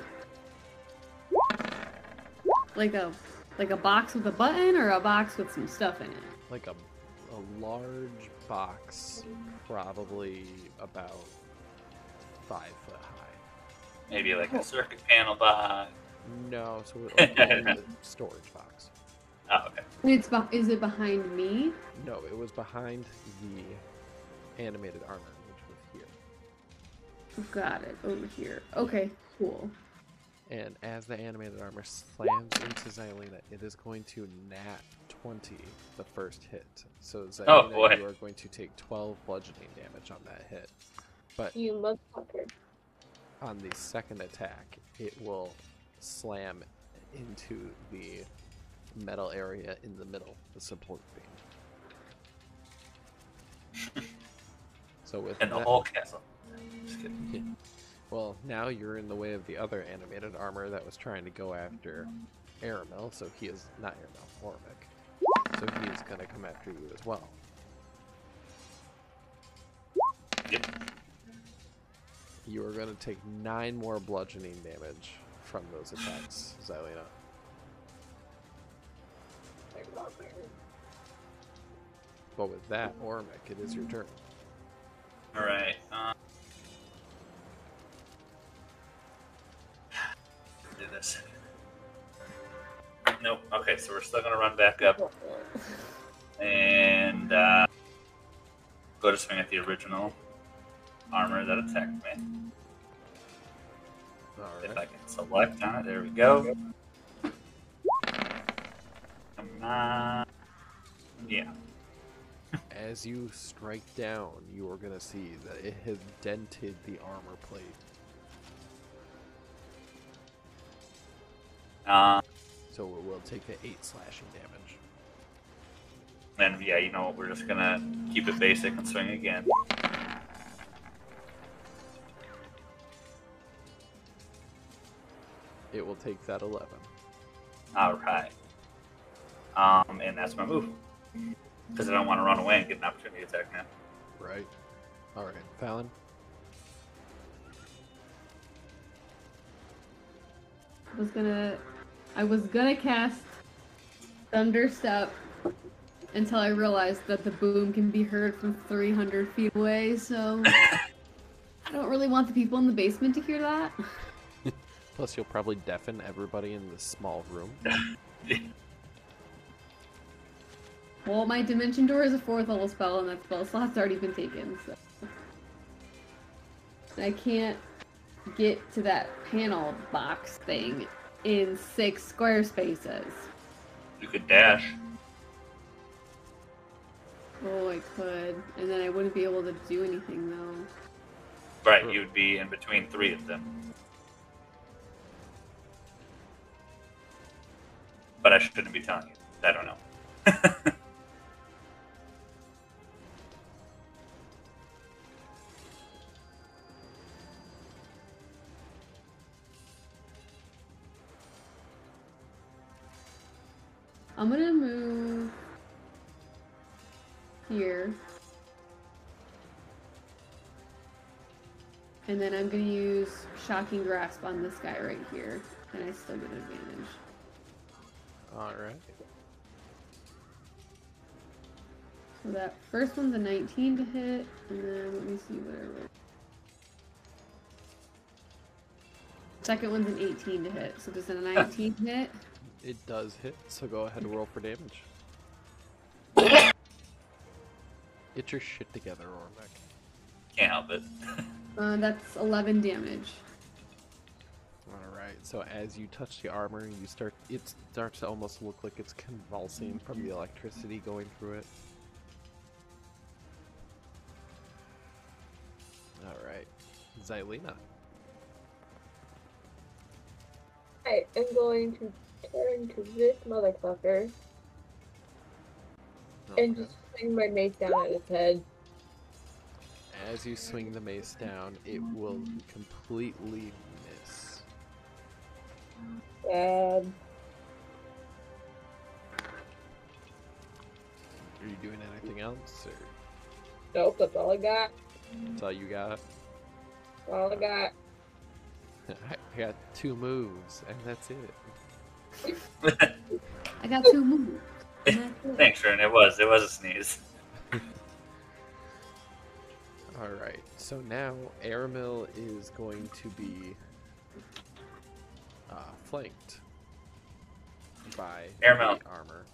like a like a box with a button or a box with some stuff in it. Like a, a large box, probably about 5 foot high. Maybe like a circuit panel box. No, so it, like a storage box. Oh, okay. It's be- is it behind me? No, it was behind the animated armor, which was here. Got it over here. Okay, cool. And as the animated armor slams into Xylena, it is going to nat 20 the first hit. So Xylena, Oh, boy. you are going to take 12 bludgeoning damage on that hit. But You motherfucker. on the second attack, it will slam into the metal area in the middle, the support beam. So with And the that- whole castle. Just kidding. Well, now you're in the way of the other animated armor that was trying to go after Aramil, so he is not Aramil, Ormic. So he is gonna come after you as well. Yep. You are gonna take nine more bludgeoning damage from those attacks, Xylena. But with that, Ormic, it is your turn. All right. Uh, do this. Nope. Okay, so we're still gonna run back up and uh, go to swing at the original armor that attacked me. If I can select on it, there we go. Come on. Yeah. As you strike down, you are gonna see that it has dented the armor plate. Uh, So it will take the 8 slashing damage. and yeah, you know what? We're just gonna keep it basic and swing again. It will take that 11. All right. Um, and that's my move because I don't want to run away and get an opportunity to attack now. Right. Alright, Fallon. I was gonna I was gonna cast Thunder Step until I realized that the boom can be heard from 300 feet away, so I don't really want the people in the basement to hear that. Plus, you'll probably deafen everybody in this small room. Well, my Dimension Door is a fourth level spell, and that spell slot's already been taken, so. I can't get to that panel box thing in six square spaces. You could dash. Oh, I could. And then I wouldn't be able to do anything, though. Right, you'd be in between three of them. But I shouldn't be telling you. I don't know. I'm gonna move here. And then I'm gonna use Shocking Grasp on this guy right here. And I still get advantage. Alright. So that first one's a 19 to hit, and then let me see what I roll. Second one's an 18 to hit. So does a 19 hit? It does hit, so go ahead and roll for damage. Get your shit together, Ormec. Can't help it. Uh, that's 11 damage. Alright, so as you touch the armor, you start it starts to almost look like it's convulsing from the electricity going through it. Alright. Xylena. I am going to turn to this motherfucker and just swing my mace down at his head. As you swing the mace down, it will completely. Bad. Are you doing anything else, or Nope, that's all I got. that's all you got? That's all I got. I got two moves, and that's it. I got two moves. and that's it. Thanks, Ren. It was. It was a sneeze. Alright, so now Aramil is going to be uh, flanked by Aramil. the armor.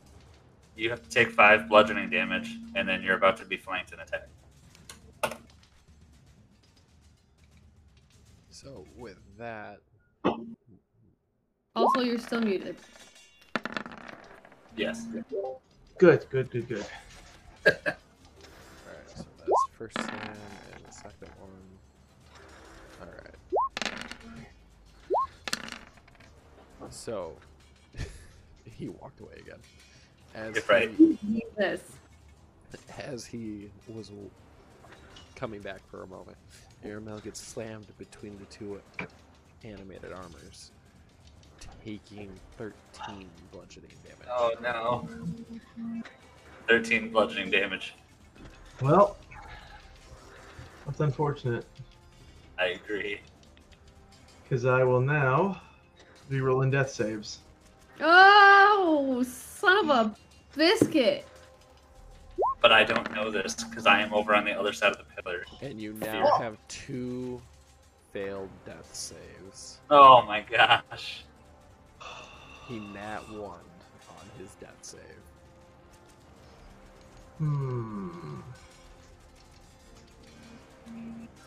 You have to take five bludgeoning damage, and then you're about to be flanked and attacked. So with that, Also, you're still muted. Yes. Good, good, good, good. alright, so that's first slam and the second one. So he walked away again. As You're right. he- This. as he was coming back for a moment, Aramil gets slammed between the two animated armors, taking 13 bludgeoning damage. Oh no. Thirteen bludgeoning damage. Well, that's unfortunate I agree. because I will now be rolling death saves. Oh, son of a biscuit. But I don't know this because I am over on the other side of the pillar. And you now have two failed death saves. Oh my gosh. He nat one on his death save. Hmm.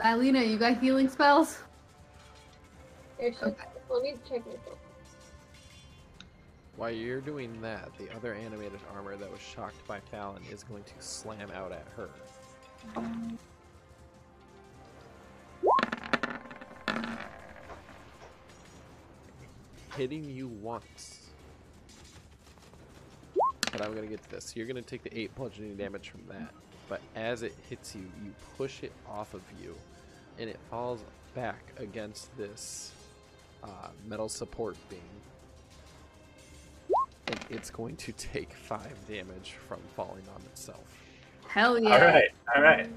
Eileen, you got healing spells? While you're doing that, the other animated armor that was shocked by Fallon is going to slam out at her. Hitting you once. But I'm gonna get to this. You're gonna take the 8 bludgeoning damage from that. But as it hits you, you push it off of you, and it falls back against this uh, metal support beam and it's going to take five damage from falling on itself. Hell yeah. All right. All right.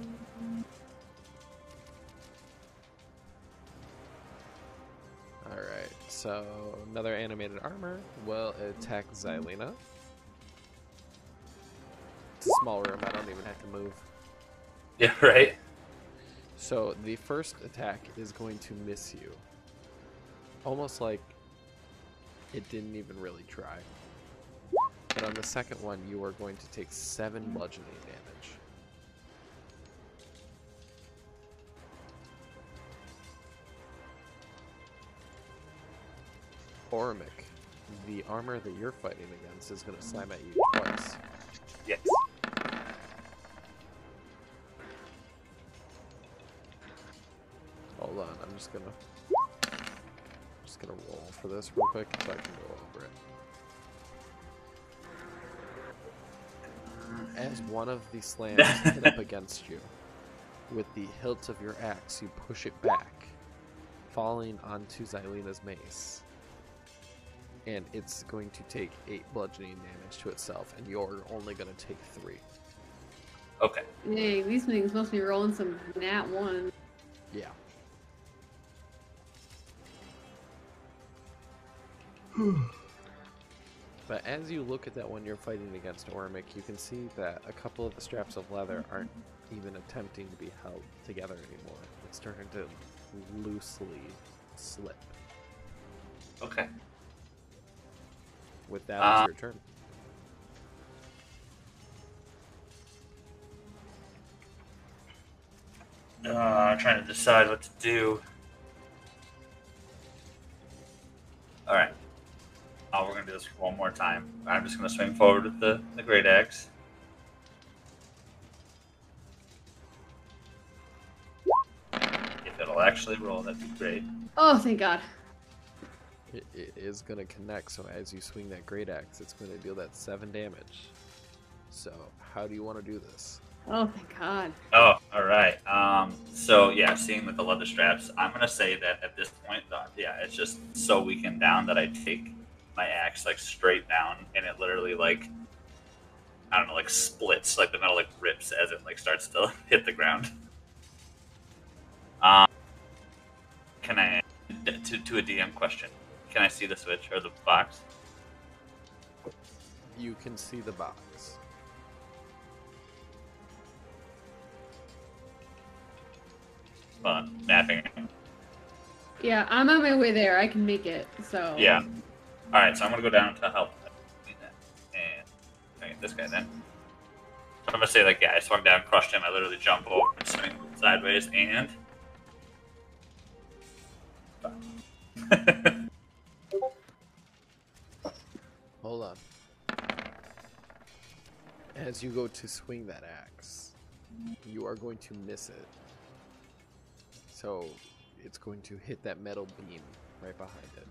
Alright, so another animated armor will attack Xylena. It's a small room, I don't even have to move. Yeah. Right. So the first attack is going to miss you. Almost like it didn't even really try. But on the second one, you are going to take seven bludgeoning damage. Ormic, the armor that you're fighting against is going to slam at you twice. Yes. Hold on, I'm just gonna just gonna roll for this real quick so I can go over it. As one of the slams hit up against you, with the hilt of your axe, you push it back, falling onto Xylena's mace. And it's going to take 8 bludgeoning damage to itself, and you're only going to take 3. Okay. Hey, these things must be rolling some nat one. Yeah. But as you look at that when you're fighting against Ormic, you can see that a couple of the straps of leather aren't even attempting to be held together anymore. It's starting to loosely slip. Okay. With that, Uh, it's your turn. Uh, I'm trying to decide what to do. All right. Oh, we're gonna do this one more time. I'm just gonna swing forward with the the great axe. If it'll actually roll, that'd be great. Oh, thank God. It, it is going to connect, so as you swing that great axe, it's going to deal that 7 damage. So, how do you want to do this? Oh, thank God. Oh, all right. Um, so yeah, seeing with the leather straps, I'm gonna say that at this point, uh, yeah, it's just so weakened down that I take my axe like straight down, and it literally like, I don't know, like splits, like the metal like rips as it like starts to hit the ground. Um, can I to to a DM question? Can I see the switch or the box? You can see the box. Uh, mapping. Yeah, I'm on my way there. I can make it. So Yeah. All right, so I'm gonna go down to help. And this guy then. So I'm gonna say like, yeah, I swung down, crushed him. I literally jump over and swing sideways, and. Hold on. As you go to swing that axe, you are going to miss it. So, it's going to hit that metal beam right behind it.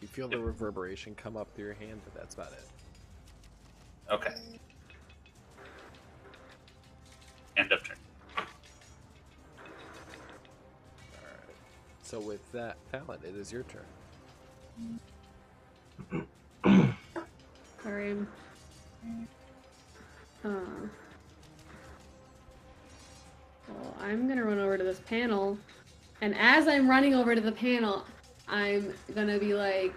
You feel the reverberation come up through your hand, but that's about it. okay. End of turn. Alright. So, with that, Fallon, it is your turn. Sorry. I'm- Uh, well, I'm gonna run over to this panel, and as I'm running over to the panel, I'm gonna be like,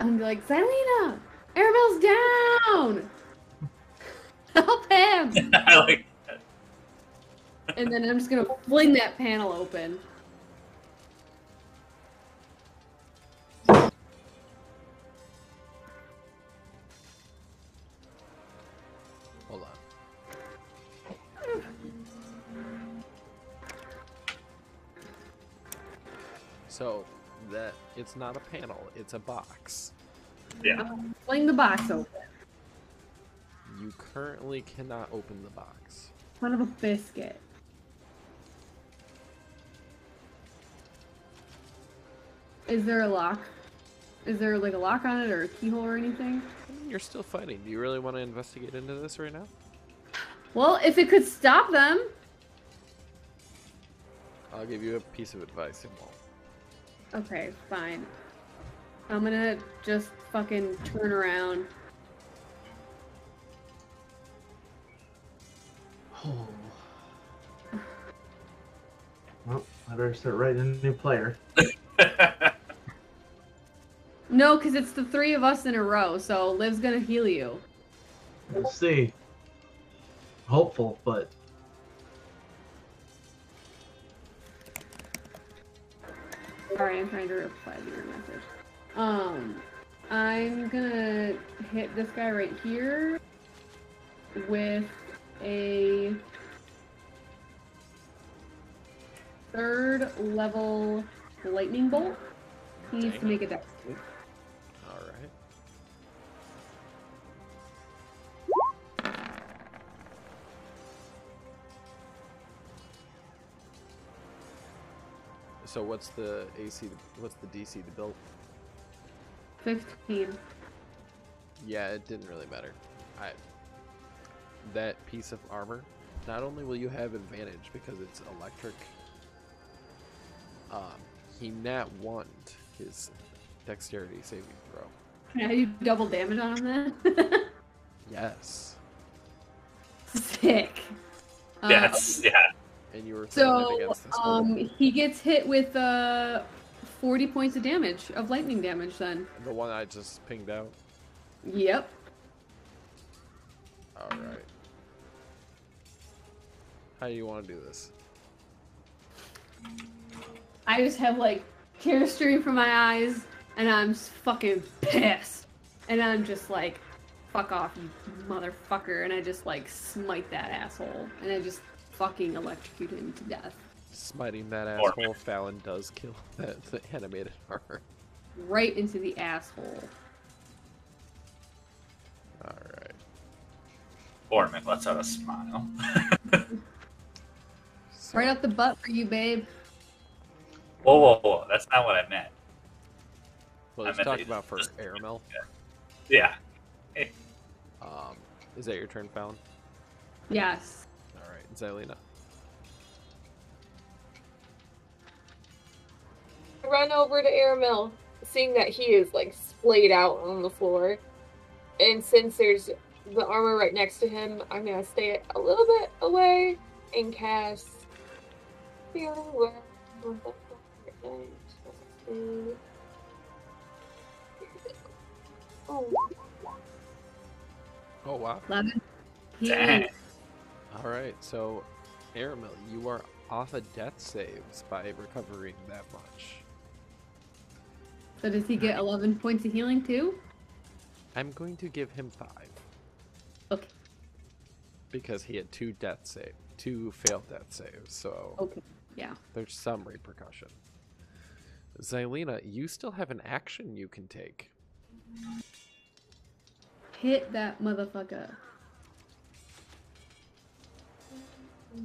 I'm gonna be like, Xylena, Aramil's down. Help him! I like that. and then I'm just gonna fling that panel open. It's not a panel, it's a box. Yeah. Um, Fling the box open. You currently cannot open the box. Son of a biscuit. Is there a lock? Is there like a lock on it or a keyhole or anything? You're still fighting. Do you really want to investigate into this right now? Well, if it could stop them. I'll give you a piece of advice. It won't. Okay, fine. I'm gonna just fucking turn around. Oh. Well, I better start writing a new player. No, because it's the three of us in a row, so Liv's gonna heal you. We'll see. Hopeful, but Sorry, I'm trying to reply to your message. Um, I'm gonna hit this guy right here with a third level lightning bolt. He needs to make a dex save. So what's the AC? What's the DC to build? 15. Yeah, it didn't really matter. I that piece of armor. Not only will you have advantage because it's electric. Um, he nat one his dexterity saving throw. Can you double damage on him then? Yes, Sick. Uh, That's yeah. And you were So, against this um, he gets hit with uh, 40 points of damage, of lightning damage then. The one I just pinged out. Yep. All right. How do you want to do this? I just have like tears stream from my eyes, and I'm s- fucking pissed. And I'm just like, fuck off, you motherfucker. And I just like smite that asshole. And I just fucking electrocute him to death. Smiting that Or- asshole, Fallon does kill that the animated armor. Right into the asshole. Alright. Ormic lets out a smile. So, Right up the butt for you, babe. whoa, whoa, whoa! That's not what I meant. well, I let's meant talk about for just- Aramil. Yeah. Um, is that your turn, Fallon? Yes. Alright, Xylena. run over to Aramil, seeing that he is like splayed out on the floor. And since there's the armor right next to him, I'm gonna stay a little bit away and cast Feeling Well. Oh, Oh, wow. 11. Dang. Alright, so Aramil, you are off of death saves by recovering that much. So does he get 11 points of healing too? I'm going to give him five. Okay. Because he had two death save, two failed death saves, so Okay. Yeah. there's some repercussion. Xylena, you still have an action you can take. Hit that motherfucker. A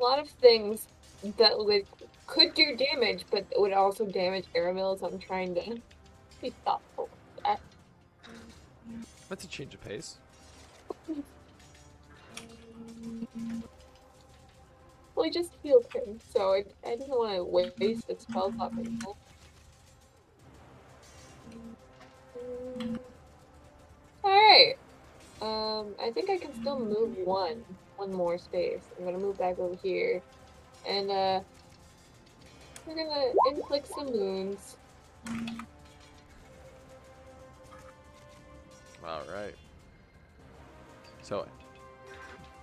lot of things that would could do damage, but would also damage Aramil, so I'm trying to be thoughtful. with that. That's a change of pace. Well, he just healed him, so I, I didn't want to waste the spell slot. Alright. Um, I think I can still move one. One more space. I'm gonna move back over here. And, uh, we're gonna inflict some wounds. Alright. So,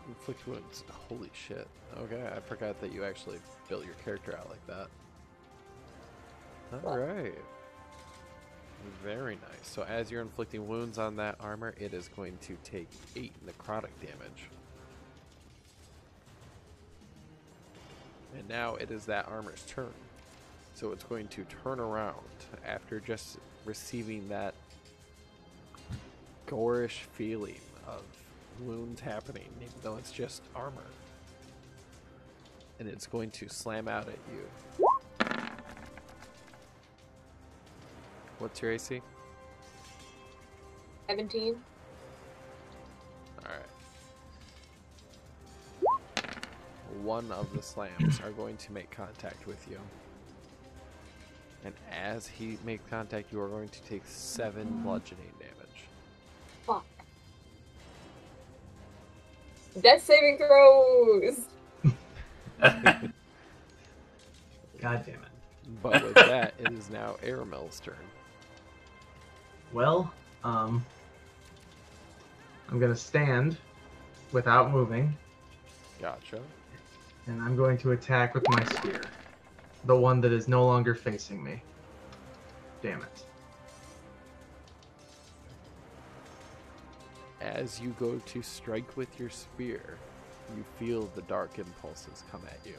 inflict wounds. Holy shit. Okay, I forgot that you actually built your character out like that. Alright. Very nice. So as you're inflicting wounds on that armor, it is going to take 8 necrotic damage. And now it is that armor's turn. So it's going to turn around after just receiving that gorish feeling of wounds happening, even though it's just armor. And it's going to slam out at you. What's your AC? 17. One of the slams are going to make contact with you. And as he makes contact, you are going to take seven bludgeoning damage. Fuck. Death saving throws! God damn it. But with that, it is now Aramil's turn. Well, um, I'm gonna stand without moving, Gotcha. And I'm going to attack with my spear, the one that is no longer facing me. Damn it! As you go to strike with your spear, you feel the dark impulses come at you.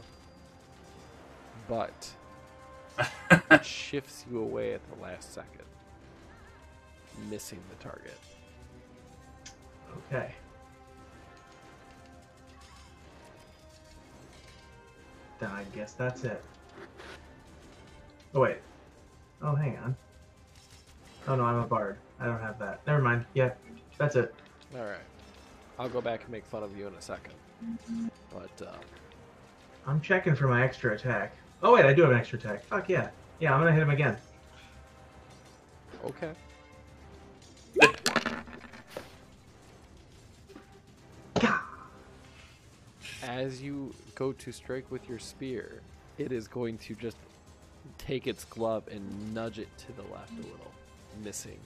But it shifts you away at the last second, missing the target. Okay. Then I guess that's it. Oh wait. Oh, hang on. Oh no, I'm a bard. I don't have that. Never mind. Yeah, that's it. Alright. I'll go back and make fun of you in a second. But, uh, I'm checking for my extra attack. Oh wait, I do have an extra attack. Fuck yeah. Yeah, I'm gonna hit him again. Okay. As you go to strike with your spear, it is going to just take its glove and nudge it to the left a little, missing.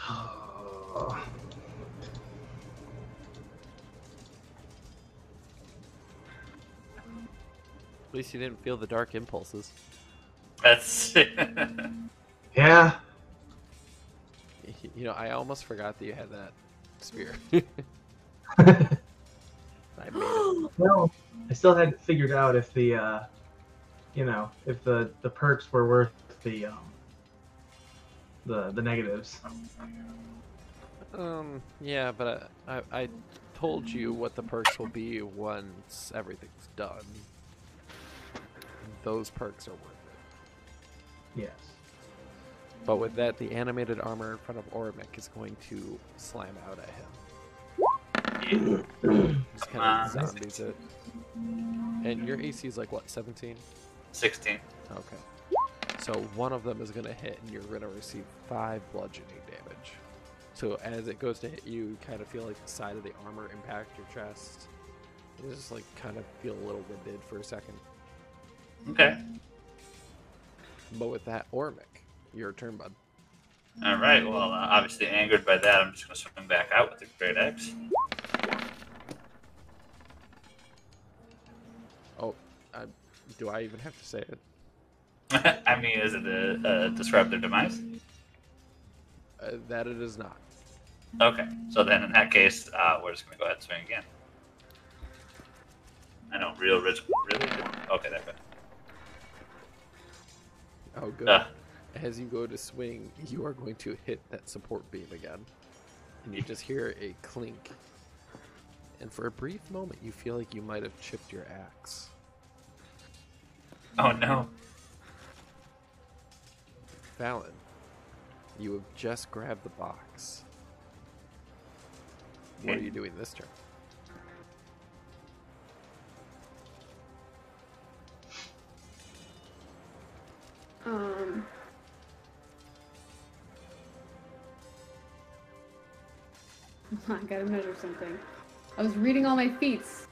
At least you didn't feel the dark impulses. That's yeah. You know, I almost forgot that you had that spear. I well, I still hadn't figured out if the, uh, you know, if the the perks were worth the um, the the negatives. Um, yeah, but I, I, I told you what the perks will be once everything's done. Those perks are worth it. Yes. But with that, the animated armor in front of Orimic is going to slam out at him. Just kind of zombies it. And your AC is like what, 17? 16. Okay. So one of them is going to hit, and you're going to receive five bludgeoning damage. So as it goes to hit you, you kind of feel like the side of the armor impact your chest. You just like kind of feel a little winded for a second. Okay. But with that, Ormic, your turn, bud. All right. Well, uh, obviously angered by that, I'm just going to swing back out with the great axe. Do I even have to say it? I mean, is it a, describe their demise? Uh, that it is not. Okay. So then, in that case, uh, we're just going to go ahead and swing again. I know, real rich, really. Okay, there. Good. Oh, good. Uh, As you go to swing, you are going to hit that support beam again. And you just hear a clink. And for a brief moment, you feel like you might have chipped your axe. Oh no. Fallon, you have just grabbed the box. What are you doing this turn? Um. I gotta measure something. I was reading all my feats,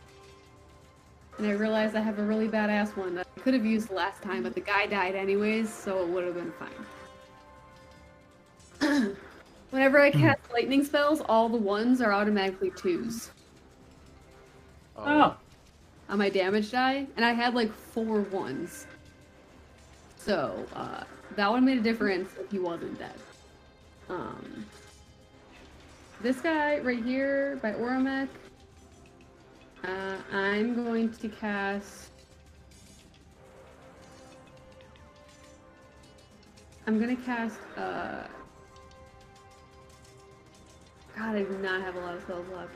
and I realized I have a really badass one that I could have used last time, but the guy died anyways, so it would have been fine. Whenever I cast lightning spells, all the ones are automatically twos Oh. on my damage die, and I had like four ones. So uh, that one made a difference if he wasn't dead. Um, this guy right here by Oramek, uh, I'm going to cast. I'm gonna cast. Uh, God, I do not have a lot of spells left.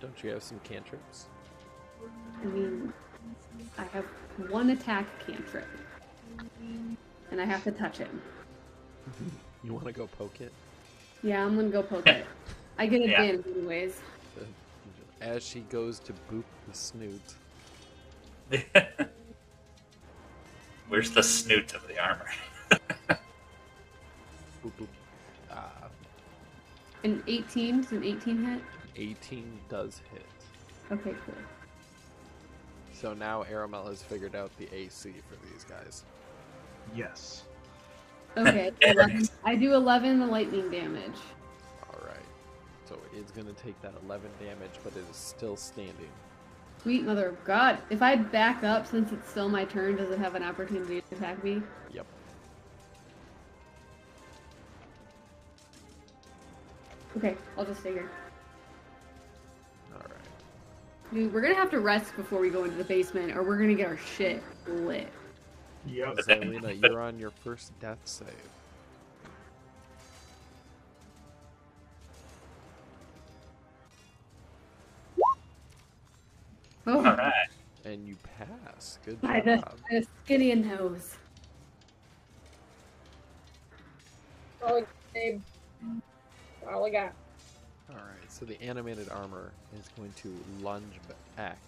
Don't you have some cantrips? I mean, I have one attack cantrip. And I have to touch him. You want to go poke it? Yeah, I'm gonna go poke it. I get Yeah. advantage anyways. As she goes to boop the snoot, Where's the snoot of the armor? boop boop. Uh, An 18, does an 18 hit? 18 does hit. Okay, cool. So now Aramil has figured out the AC for these guys. Yes. Okay, 11, I do 11 lightning damage. Alright. So it's going to take that 11 damage, but it is still standing. Sweet mother of God. If I back up since it's still my turn, does it have an opportunity to attack me? Yep. Okay, I'll just stay here. Alright. Dude, we're gonna have to rest before we go into the basement, or we're gonna get our shit lit. Yep. But Xylena, you're on your first death save. Oh, All right. And you pass. Good by the, job. by the skinny nose. Oh, babe. All I got. Alright, so the animated armor is going to lunge back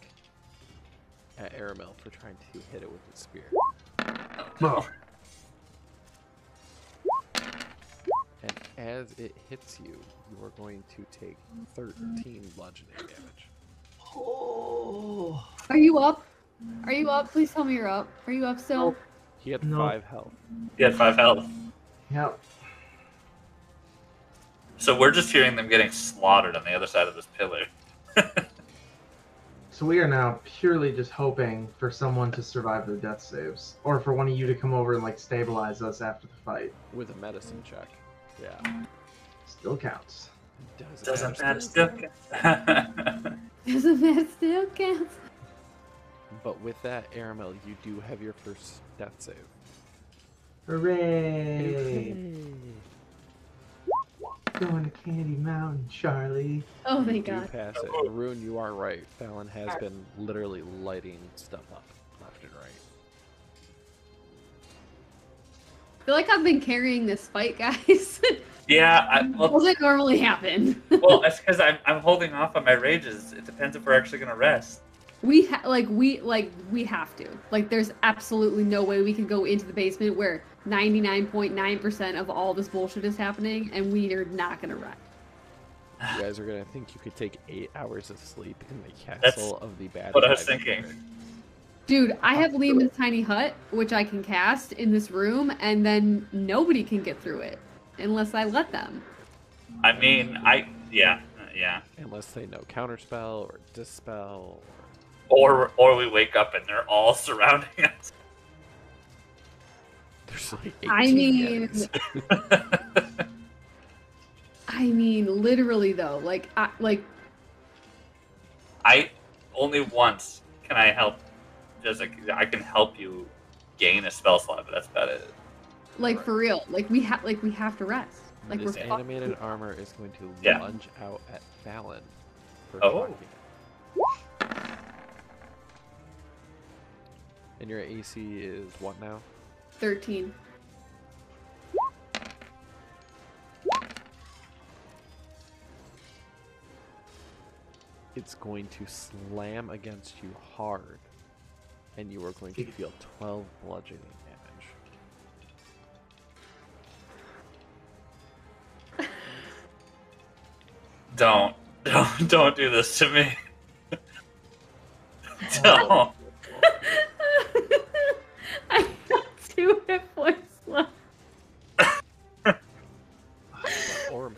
at Aramil for trying to hit it with its spear. Oh, And as it hits you, you are going to take 13 bludgeoning damage. Oh. Are you up? Are you up? Please tell me you're up. Are you up still? He had No. 5 health. He had five health. Yep. So we're just hearing them getting slaughtered on the other side of this pillar. So we are now purely just hoping for someone to survive their death saves, or for one of you to come over and like stabilize us after the fight. With a medicine check. Yeah. Still counts. Doesn't, Doesn't matter that still. still? Doesn't that still count? But with that, Aramil, you do have your first death save. Hooray! Going to Candy Mountain, Charlie. Oh, You thank do God. pass it. Maroon, you are right. Fallon has been literally lighting stuff up left and right. I feel like I've been carrying this fight, guys. yeah, I, well, Doesn't normally happen. well, that's because I'm, I'm holding off on my rages. It depends if we're actually gonna rest. we ha- like we like we have to. Like, there's absolutely no way we can go into the basement where 99.9% of all this bullshit is happening, and we are not gonna run. You guys are gonna think you could take eight hours of sleep in the That's castle of the bad. what I was thinking. Lord. Dude, I have Leomund's tiny hut, which I can cast in this room, and then nobody can get through it unless I let them. I mean, I yeah, uh, yeah. Unless they know counterspell or dispel. Or or we wake up and they're all surrounding us. There's like 18 I mean. I mean, literally though, like, I, like I only once can I help. There's like I can help you gain a spell slot, but that's about it. Like for real like we have like we have to rest like we're this fucked. animated armor is going to Yeah. lunge out at Fallon for Oh. shocking. And your AC is what now? 13 It's going to slam against you hard, and you are going to feel 12 bludgeoning Don't don't don't do this to me. don't. i got two hit points left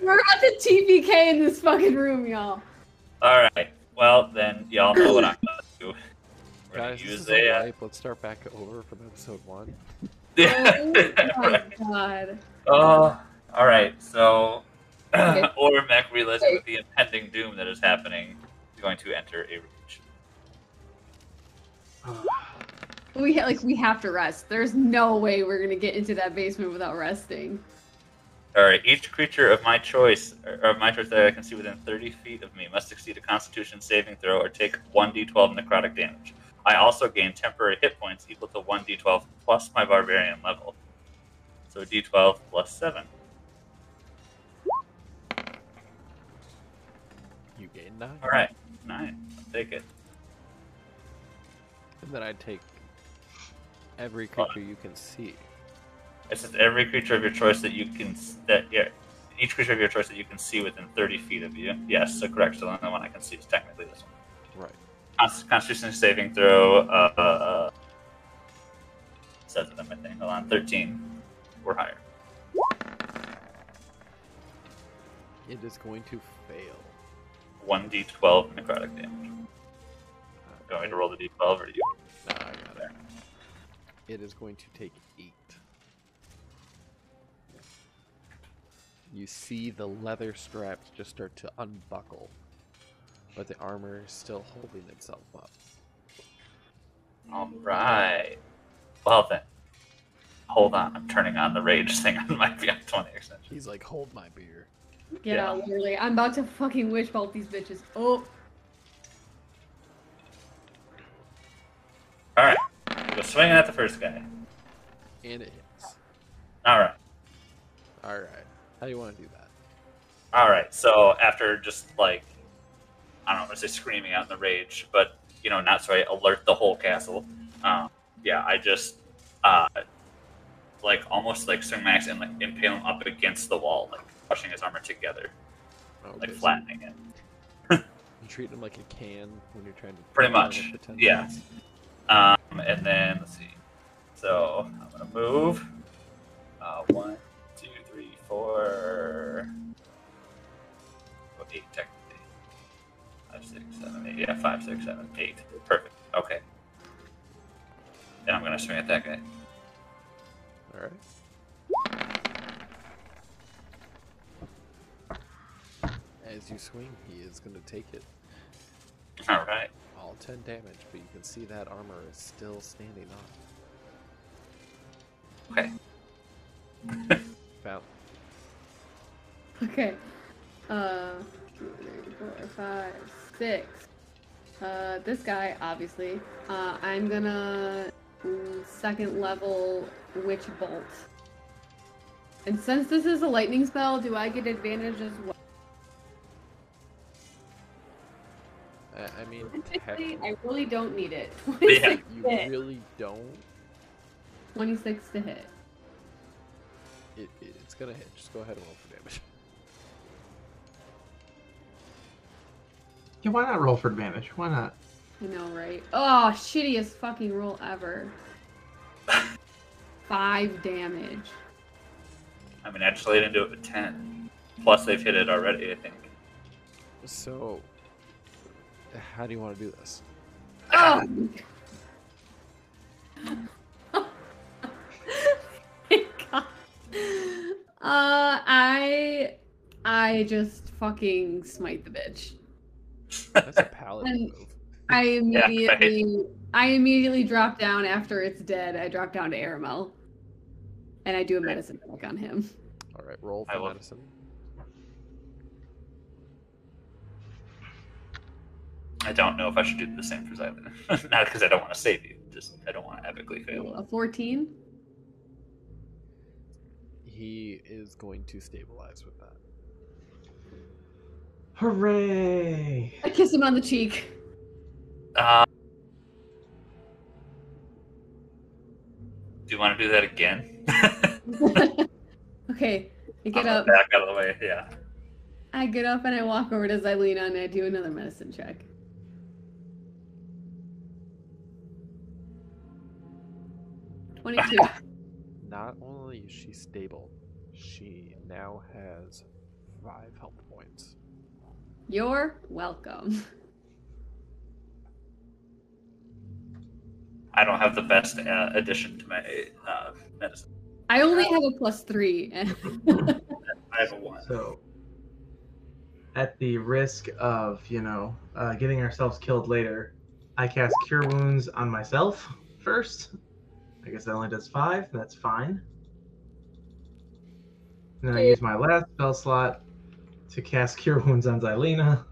we're at the tpk in this fucking room y'all All right. Well then, y'all know what I'm gonna do. We're gonna Guys, this use is a. a uh. Let's start back over from episode one. oh my right. god Oh, all right. So, Okay. Ormec, realizing with the impending doom that is happening, is going to enter a rage. we like we have to rest there's no way we're gonna get into that basement without resting All right. Each creature of my choice, or of my choice that I can see within 30 feet of me, must succeed a Constitution saving throw or take 1d12 necrotic damage. I also gain temporary hit points equal to 1d12 plus my barbarian level. So d12 plus seven. You gain nine. All right. Nine. I'll take it. And then I take every creature you can see. It says every creature of your choice that you can that yeah, each creature of your choice that you can see within 30 feet of you. Yes, so correct. So the only one I can see is technically this one. Right. Constitution saving throw. Uh, uh, says it on my thing. Hold on, 13 or higher. It is going to fail. 1d12 necrotic damage. Uh, do you want me to roll the d12 or do you? Nah, I got it. It is going to take eight. You see the leather straps just start to unbuckle, but the armor is still holding itself up. All right. Well then. Hold on, I'm turning on the rage thing on my Beyond20 extension. He's like, "Hold my beer." Get Yeah. out literally i'm about to fucking witch bolt these bitches oh All right, go swinging at the first guy. And it hits. All right. All right. How do you want to do that? All right. So after just like I don't know, I'm gonna say screaming out in the rage, but you know, not so I alert the whole castle. Um, yeah, I just uh, like, almost like swing max and like impale him up against the wall, like pushing his armor together, Okay, like flattening it. You treat him like a can when you're trying to. Pretty much, up the ten yeah. Um, and then let's see. So I'm gonna move. Uh, one, two, three, four. Well, eight technically. Five, six, seven, eight. Yeah, five, six, seven, eight. Perfect. Okay. Then I'm gonna swing at that guy. All right. As you swing, he is going to take it All right. all 10 damage, but you can see that armor is still standing on. Okay. Found. Okay. Uh, two, three, four, five, six. Uh, this guy, obviously. Uh, I'm gonna mm, second level Witch Bolt. And since this is a lightning spell, do I get advantage as well? I, I mean, Technically, technically, I really don't need it. Yeah. you hit. really don't. 26 to hit. It, it, it's going to hit. Just go ahead and roll for damage. Yeah, why not roll for advantage? Why not? I know, right? Oh, shittiest fucking roll ever. Five damage. I mean, actually, I didn't do it with ten. Plus, they've hit it already. I think. So, how do you want to do this? Oh! My God. Uh, I, I just fucking smite the bitch. That's a paladin And- move. I Yeah, right. immediately, I immediately drop down after it's dead. I drop down to Aramil, and I do a medicine check on him. All right, roll I for will- I don't know if I should do the same for Xylena. Not because I don't want to save you. Just I don't want to epically fail. A fourteen. He is going to stabilize with that. Hooray! I kiss him on the cheek. Uh, do you want to do that again? okay, I get I'm up. Back out of the way. Yeah. I get up and I walk over to Xylena and I do another medicine check. Twenty-two. Not only is she stable, she now has five health points. You're welcome. I don't have the best uh, addition to my uh, medicine. I only have a plus three. and- I have a one. So, at the risk of, you know, uh, getting ourselves killed later, I cast Cure Wounds on myself first. I guess that only does five. That's fine. And then I use my last spell slot to cast Cure Wounds on Xylena.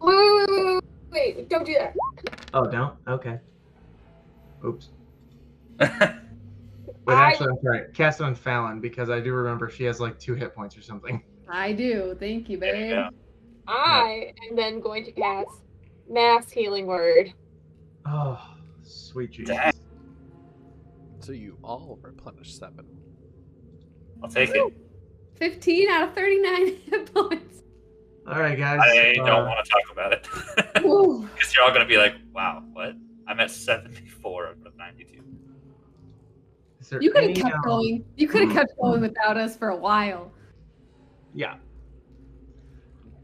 Wait, wait, wait, wait, wait, wait, don't do that. Oh, don't? Okay. Oops. Wait, Wait, I- actually, I'm sorry. Cast it on Fallon because I do remember she has like two hit points or something. I do. Thank you, there babe. go. I am then going to cast Mass Healing Word. Oh, sweet Jesus. Dang. So you all replenish seven. I'll take it. Fifteen out of thirty-nine hit points. All right, guys. I uh, don't want to talk about it. Because you're all going to be like, wow, what? I'm at 74 out of 92. is You could have kept um, going. You could have kept going without us for a while. Yeah.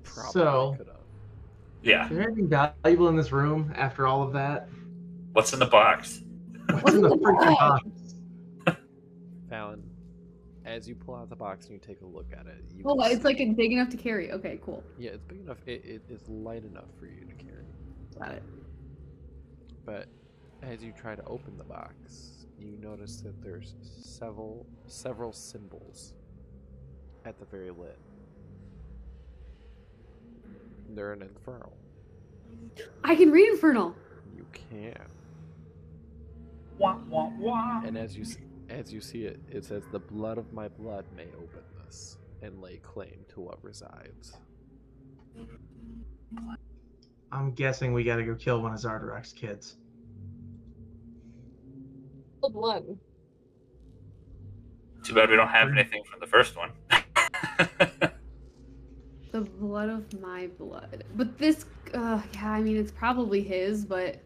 Probably So- could have. Yeah. Is there anything valuable in this room after all of that? What's in the box? What's in the freaking box? Fallon, as you pull out the box and you take a look at it, you Oh, it's see- like it's big enough to carry. Okay, cool. yeah, it's big enough. It, it is light enough for you to carry. Got it. But as you try to open the box, you notice that there's several several symbols at the very lid. They're an infernal. I can read Infernal. You can. Wah, wah, wah. And as you s- as you see it, it says, "The blood of my blood may open this and lay claim to what resides." I'm guessing we gotta go kill one of Xardorok's kids. The Blood. Too bad we don't have anything from the first one. The blood of my blood. But this, uh, yeah, I mean, it's probably his, but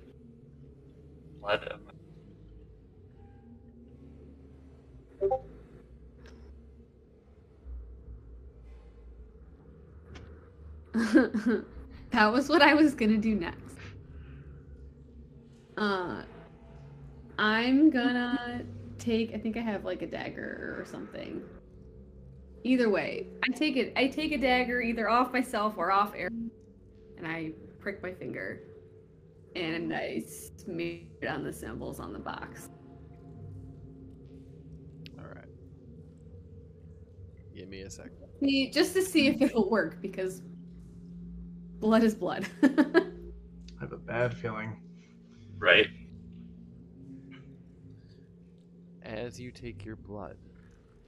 Blood of- that was what I was gonna do next. Uh, I'm gonna take. I think I have like a dagger or something. Either way, I take it. I take a dagger either off myself or off air, and I prick my finger, and I smear it on the symbols on the box. Give me a sec. See, just to see if it'll work because blood is blood. I have a bad feeling. right? As you take your blood,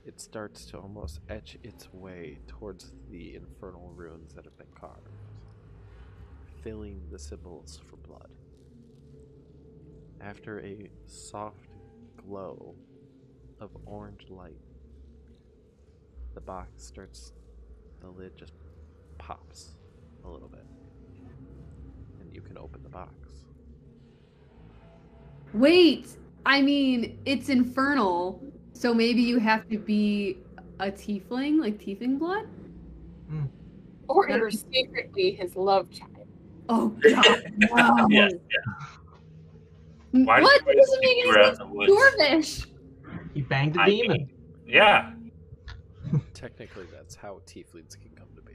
it starts to almost etch its way towards the infernal runes that have been carved, filling the symbols for blood. After a soft glow of orange light, the box starts, the lid just pops a little bit, and you can open the box. Wait, I mean, it's infernal, so maybe you have to be a tiefling, like tiefling blood? Hmm. Or you're secretly his love child. Oh god, no. Yes, Why what? did That you doesn't make you any were out sense. in the woods? Dwarvish. He banged a I demon. mean, Yeah. Technically, that's how tieflings can come to be.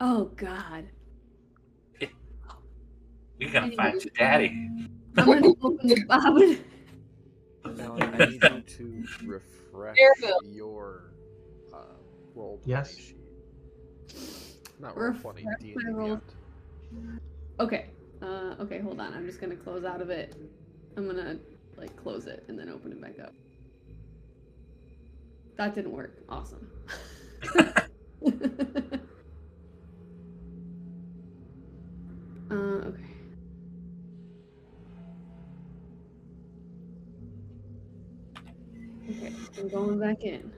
Oh god. You're gonna find your daddy. I'm gonna open the bobbin. Now, I need you to refresh your uh, roll 20 Yes. sheet. Not roll 20, Refresh D&D my roll. Okay. Uh, okay, hold on. I'm just gonna close out of it. I'm gonna like close it and then open it back up. That didn't work. Awesome. uh, okay. Okay, I'm going back in.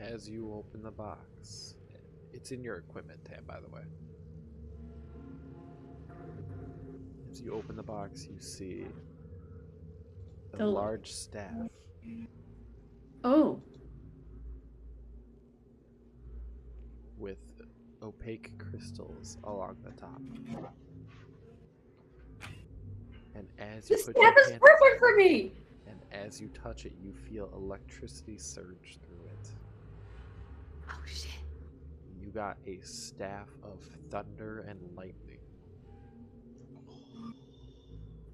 As you open the box, it's in your equipment tab, by the way. As you open the box, you see The- large staff Oh, with opaque crystals along the top. And as you this put staff is hand perfect for me. and as you touch it, you feel electricity surge through it. Oh shit. You got a staff of thunder and lightning.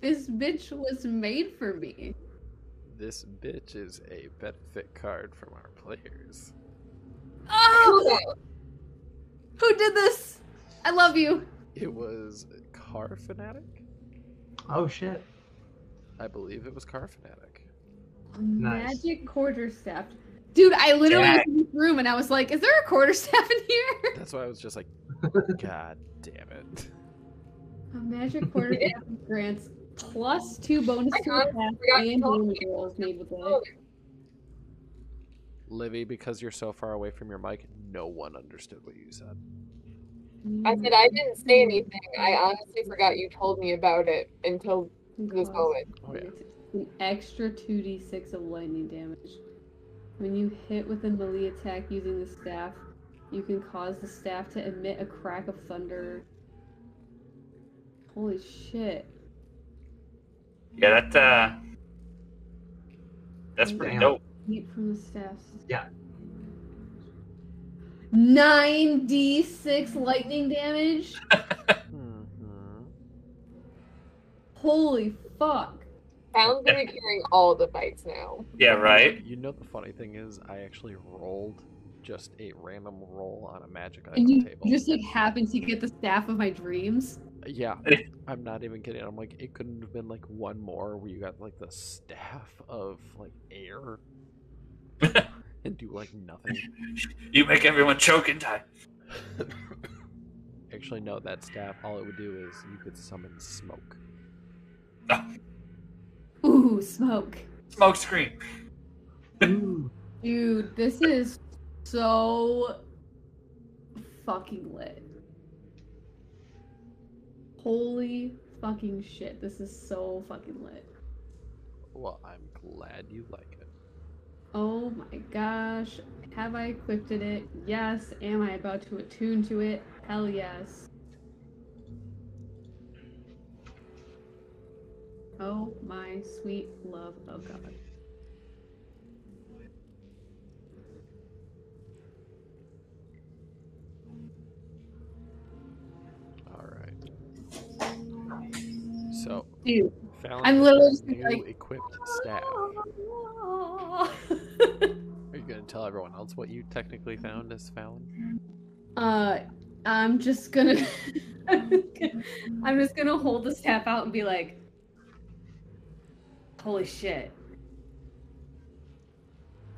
This bitch was made for me. This bitch is a benefit card from our players. Oh, who did this? I love you. It was Car Fanatic? Oh shit. I believe it was Car Fanatic. Nice. Magic quarterstaff. Dude, I literally Jack. was in this room and I was like, is there a quarterstaff in here? That's why I was just like, God damn it. A magic quarterstaff grants plus two bonus to I attack and damage rolls made with Oh, it. Livy, because you're so far away from your mic, no one understood what you said. I said I didn't say anything. I honestly forgot you told me about it until this moment. Oh, yeah. An extra 2d6 of lightning damage. When you hit with a melee attack using the staff, you can cause the staff to emit a crack of thunder. Holy shit. Yeah, that uh that's pretty Damn. dope. Heat from the staffs. Yeah. 9d6 lightning damage? Holy fuck. Sounds like we're hearing all the fights now. Yeah, right. You know the funny thing is, I actually rolled just a random roll on a magic And item you table. just like happened to get the staff of my dreams? Yeah, eh. I'm not even kidding. I'm like, it couldn't have been like one more where you got like the staff of like air and do like nothing. You make everyone choke and die. Actually, no, that staff, all it would do is you could summon smoke. Ah. Ooh, smoke. Smoke screen. Ooh. Dude, this is so fucking lit. Holy fucking shit. This is so fucking lit. Well, I'm glad you like it. Oh my gosh. Have I equipped it? Yes. Am I about to attune to it? Hell yes. Oh my sweet love of God. So, found I'm literally like- equipped staff. Are you gonna tell everyone else what you technically found as Fallon? Uh, I'm just gonna, I'm just gonna hold the staff out and be like, "Holy shit!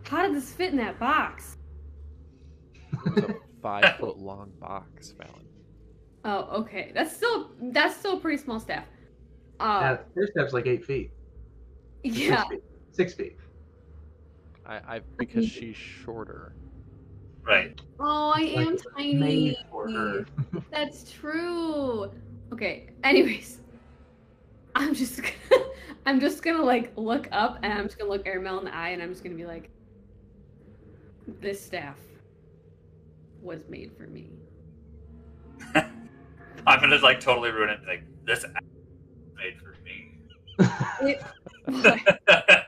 How did this fit in that box?" It was a five foot long box, Fallon. Oh, okay. That's still that's still a pretty small staff. Yeah, Uh, first step's like eight feet. Six yeah. feet. Six feet. I, I because she's shorter. Right. Oh, I am tiny. Made for her. That's true. Okay. Anyways, I'm just gonna, I'm just gonna like look up and I'm just gonna look Aramil in the eye and I'm just gonna be like, this staff was made for me. I'm gonna like totally ruin it. Like this It,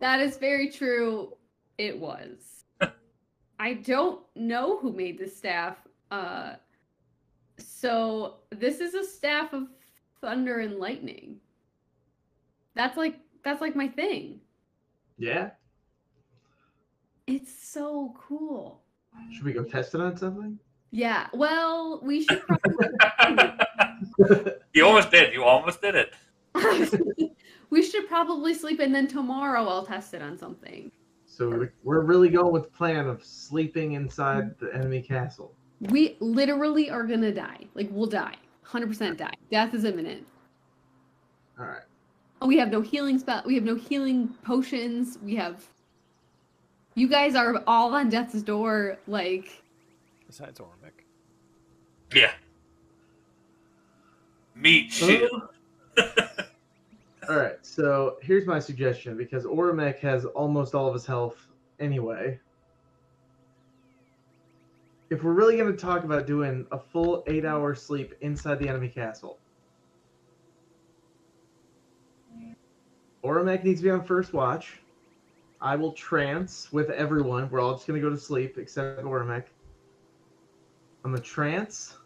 that is very true. It was. I don't know who made this staff. Uh, so this is a staff of thunder and lightning. That's like that's like my thing. yeah. It's so cool. Should we go test it on something? Yeah. Well, we should probably you almost did. You almost did it. We should probably sleep and then tomorrow I'll test it on something. So we're- we're really going with the plan of sleeping inside the enemy castle. We literally are gonna die. Like we'll die. 100% die. Death is imminent. All right. Oh, we have no healing spell. We have no healing potions. We have. You guys are all on death's door. Like, Besides Ormic. Yeah. Meat shield. All right. So here's my suggestion because Oramek has almost all of his health anyway. If we're really going to talk about doing a full eight hour sleep inside the enemy castle, Oramek needs to be on first watch. I will trance with everyone. We're all just going to go to sleep except Oramek. I'm a trance.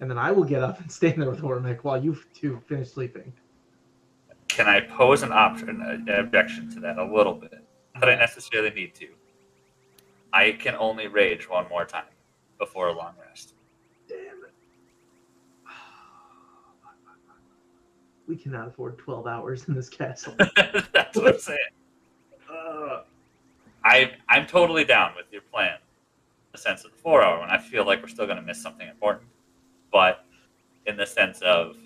And then I will get up and stand there with Oramek while you two finish sleeping. Can I pose an option, an objection to that a little bit? That I necessarily need to. I can only rage one more time before a long rest. Damn it. We cannot afford 12 hours in this castle. That's what I'm saying. Uh, I I'm totally down with your plan. In the sense of the four hour one, I feel like we're still going to miss something important, but in the sense of,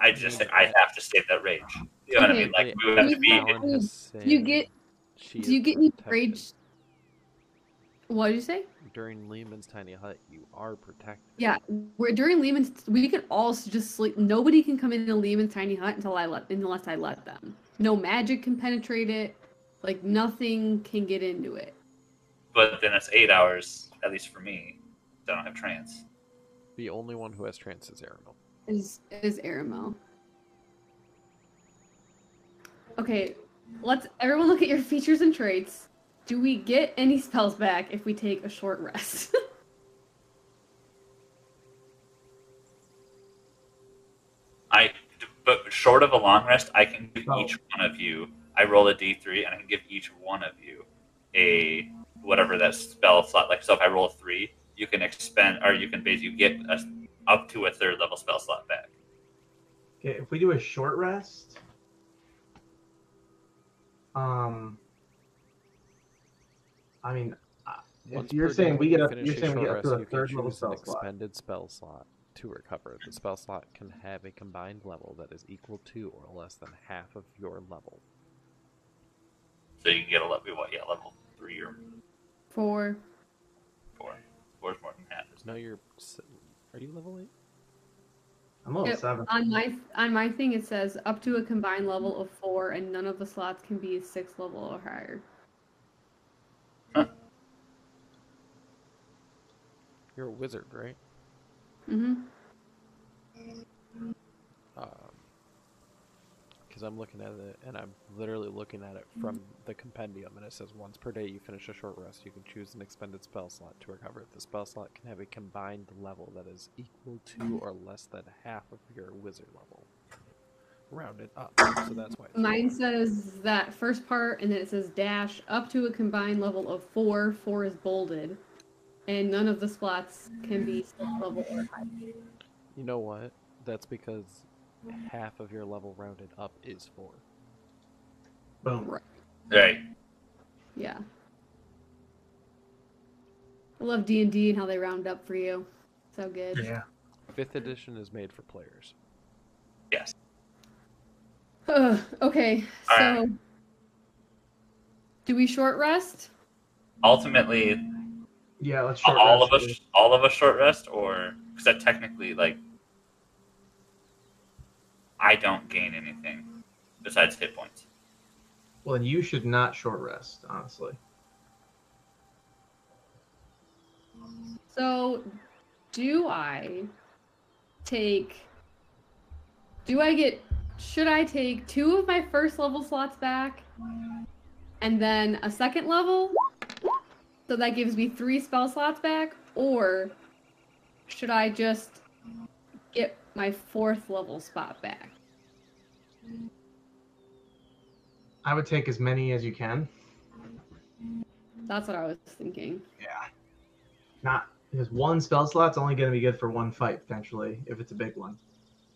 I just think I have to save that rage. You know what I mean? Like we would have to be. Do you get do you is get any rage? What did you say? During Leomund's tiny hut, you are protected. Yeah, we're during Leomund's. We can all just sleep. Nobody can come into Leomund's tiny hut until I let unless I let them. No magic can penetrate it. Like nothing can get into it. But then it's eight hours, at least for me. I don't have trance. The only one who has trance is Aramil. Is is Aramil. Okay, let's everyone look at your features and traits. Do we get any spells back if we take a short rest? I, but short of a long rest, I can give Oh. each one of you. I roll a d3, and I can give each one of you a whatever that spell slot. Like, so if I roll a three, you can expend, or you can basically get a, up to a third level spell slot back. Okay, if we do a short rest, um, I mean, uh, if Once you're saying we get you up, you're saying we get up to a third level spell slot. expended spell slot. to recover. The spell slot can have a combined level that is equal to or less than half of your level. So you can get a level, what, yeah, level three or Four. four. Four is more than half. No, you're. S- Are you level eight? I'm level Yep, seven. On my on my thing, it says up to a combined level of four, and none of the slots can be six level or higher. You're a wizard, right? Mm-hmm. Because I'm looking at it, and I'm literally looking at it from mm-hmm. the compendium, and it says once per day you finish a short rest, you can choose an expended spell slot to recover. The spell slot can have a combined level that is equal to mm-hmm. or less than half of your wizard level. Rounded up, so that's why. Mine four. says that first part, and then it says dash up to a combined level of four. Four is bolded, and none of the slots can be level or higher. You know what? That's because half of your level rounded up is four. Boom. Right. it? Right. Yeah. I love D and D and how they round up for you. So good. Yeah. Fifth edition is made for players. Yes. Ugh, okay, All so right. do we short rest? Ultimately, Yeah, let's short all rest, of us, all of us short rest, or because that technically, like, I don't gain anything besides hit points. Well, then you should not short rest, honestly. So, do I take? Do I get? Should I take two of my first level slots back, and then a second level? So that gives me three spell slots back, or should I just get my fourth level spot back? I would take as many as you can. That's what I was thinking. Yeah. Not because one spell slot's only going to be good for one fight potentially if it's a big one.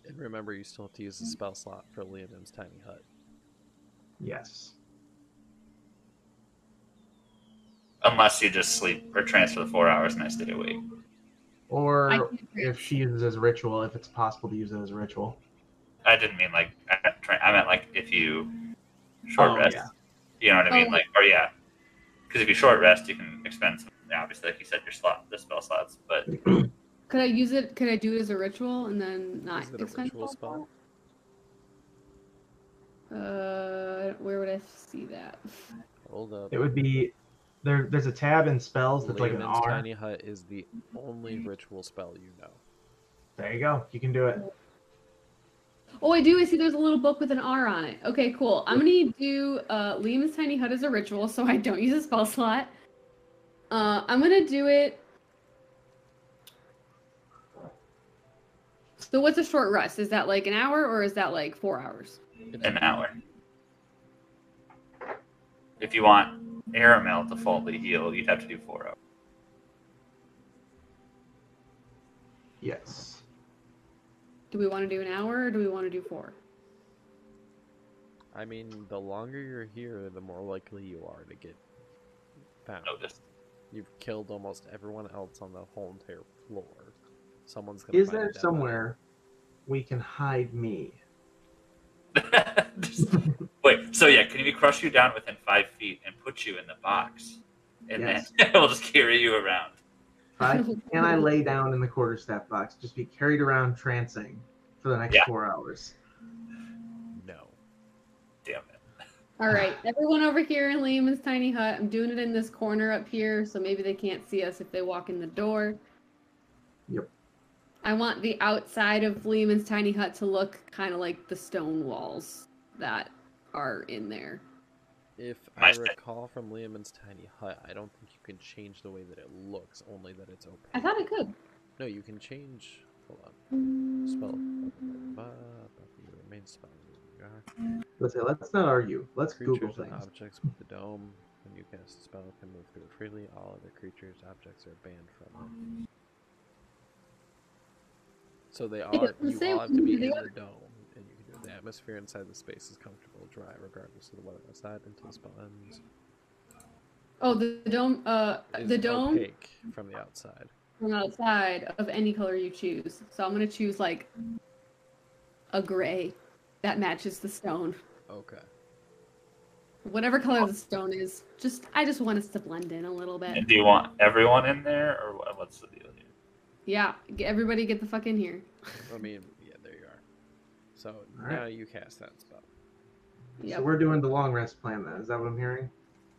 And remember, you still have to use the spell slot for Leomund's tiny hut. Yes. Unless you just sleep or transfer the four hours and I stay awake. I Or if she uses it as a ritual, if it's possible to use it as a ritual. I didn't mean like I, meant like if you short Oh, rest. yeah. You know what I mean? Oh. Like, or yeah, because if you short rest, you can expend some. yeah, Obviously, like you said, your slot, the spell slots. But Could I use it? Could I do it as a ritual and then not Is it a expend ritual spell slot? Uh, where would I see that? Hold up. It would be there. There's a tab in spells that's like an Leomund's R. tiny hut is the only ritual spell you know. There you go. You can do it. Oh, I do. I see there's a little book with an R on it. Okay, cool. I'm gonna do uh, Liam's tiny hut as a ritual, so I don't use a spell slot. Uh, I'm gonna do it. So what's a short rest? Is that like an hour or is that like four hours? An hour. If you want Aramil to fully heal, you'd have to do four hours. Yes. Do we want to do an hour or do we want to do four? I mean, the longer you're here, the more likely you are to get found. Notice. You've killed almost everyone else on the whole entire floor. Someone's gonna. Is find there dead somewhere we can hide me? Just- Wait, so yeah, can we crush you down within five feet and put you in the box? And Yes. then we'll just carry you around. Right? Can I lay down in the quarterstaff box, just be carried around trancing for the next Yeah. four hours? No. Damn it. All right, everyone over here in Liam's tiny hut. I'm doing it in this corner up here, so maybe they can't see us if they walk in the door. Yep. I want the outside of Liam's tiny hut to look kind of like the stone walls that are in there. If I recall from Leomund's tiny hut, I don't think you can change the way that it looks, only that it's open. I thought it could. No, you can change. Hold on. Spell. Ba- ba- You remain spell. Let's say, let's not argue. Let's Google Creatures and things. objects with the dome. When you cast a spell, can move through it freely. All other creatures, objects are banned from it. So they are. You say all have to be in the dome, and you can do it. The atmosphere inside the space is comfortable, dry, regardless of the weather outside until the spell ends. Oh, the, the dome. Uh, the dome. opaque from the outside. from outside of any color you choose. So I'm gonna choose like a gray that matches the stone. Okay. Whatever color the stone is, just I just want us to blend in a little bit. And do you want everyone in there, or what's the deal here? Yeah, everybody get the fuck in here. I mean, yeah, there you are. So Alright. now you cast that spell. Yep. So we're doing the long rest plan then. Is that what I'm hearing?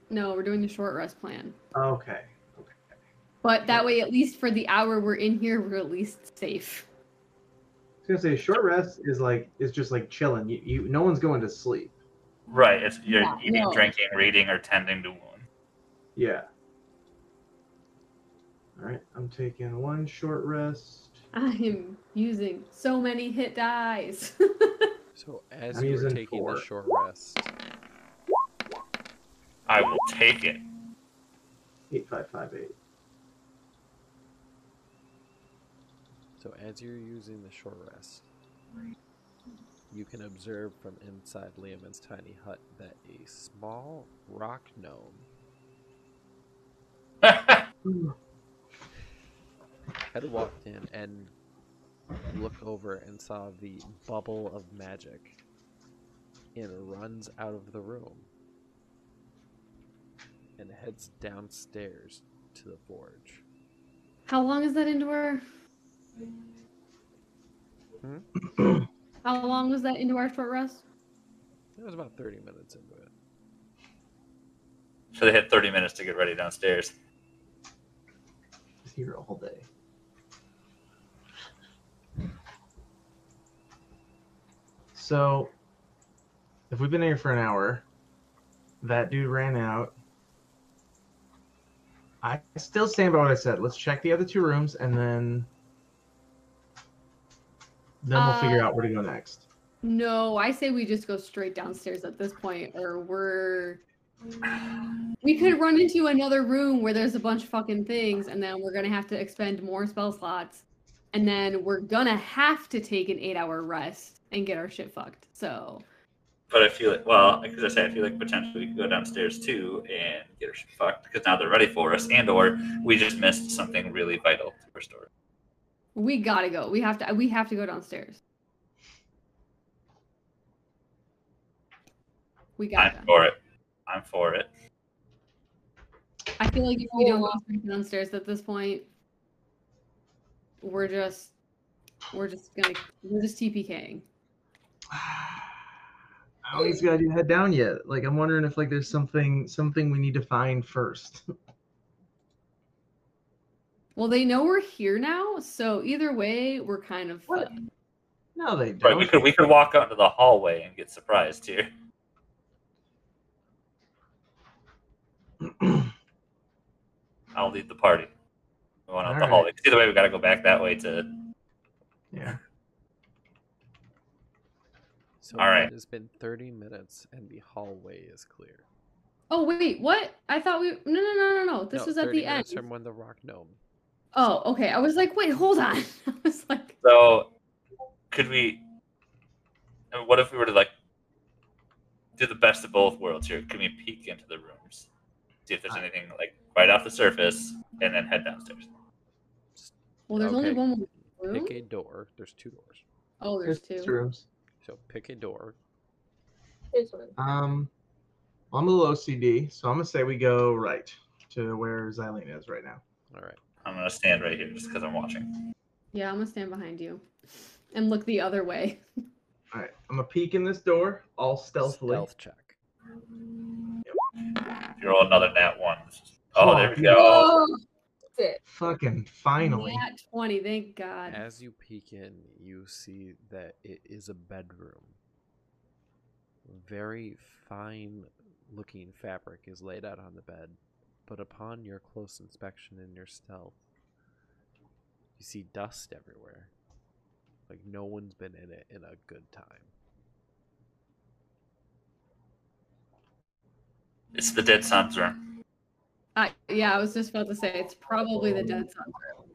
No, we're doing the short rest plan. Okay. Okay. But that way, at least for the hour we're in here, we're at least safe. I was gonna say short rest is like is just like chilling. You, you no one's going to sleep. Right, it's you're Yeah, eating, no. drinking, reading, or tending to wound. Yeah. All right, I'm taking one short rest. I am using so many hit dies. So as I'm you're taking four. the short rest, I will take it. Eight five five eight. so as you're using the short rest, you can observe from inside Leomund's tiny hut that a small rock gnome had walked in and looked over and saw the bubble of magic and runs out of the room and heads downstairs to the forge. How long is that into our? Hmm? How long was that into our short rest? It was about 30 minutes into it. so they had 30 minutes to get ready downstairs. Just here all day. So, if we've been here for an hour, that dude ran out. I still stand by what I said. Let's check the other two rooms and then then we'll figure Uh, out where to go next. No, I say we just go straight downstairs at this point, or we're. We could run into another room where there's a bunch of fucking things, and then we're gonna have to expend more spell slots, and then we're gonna have to take an eight-hour rest and get our shit fucked. So But I feel like, well, because I say, I feel like potentially we could go downstairs too and get our shit fucked because now they're ready for us, and or we just missed something really vital to our story. we gotta go. We have to. We have to go downstairs. We got I'm for it. I'm for it. I feel like if we don't go downstairs at this point, we're just we're just gonna we're just TPKing. I don't think it's got to head down yet. Like I'm wondering if like there's something something we need to find first. Well, they know we're here now, so either way, we're kind of What? fucked. no, they don't. We could we could walk out into the hallway and get surprised here. I'll lead the party. We went out the Alright. hallway. 'Cause Either way, we got to go back that way to. yeah. So All right. it has been 30 minutes and the hallway is clear. Oh wait, what? I thought we no no no no no. This No, was at the end. from when the rock gnome. Oh, okay. I was like, wait, hold on. I was like, So, could we? and What if we were to like do the best of both worlds here? Can we peek into the rooms, see if there's anything like right off the surface, and then head downstairs? well, there's only one more room. Pick a door. There's two doors. Oh, there's There's two. rooms. So pick a door. Here's one. Um, I'm a little OCD, so I'm gonna say we go right to where Xylena is right now. All right. I'm gonna stand right here just because I'm watching. Yeah, I'm gonna stand behind you and look the other way. All right, I'm gonna peek in this door, all stealthily. Stealth check. If you roll another nat one, this is- oh, there we Oh, go. That's it. Fucking finally. Nat 20, thank God. As you peek in, you see that it is a bedroom. Very fine looking fabric is laid out on the bed, but upon your close inspection and your stealth, you see dust everywhere. Like no one's been in it in a good time. It's the dead son's room. I, yeah, I was just about to say it's probably the dead son's room.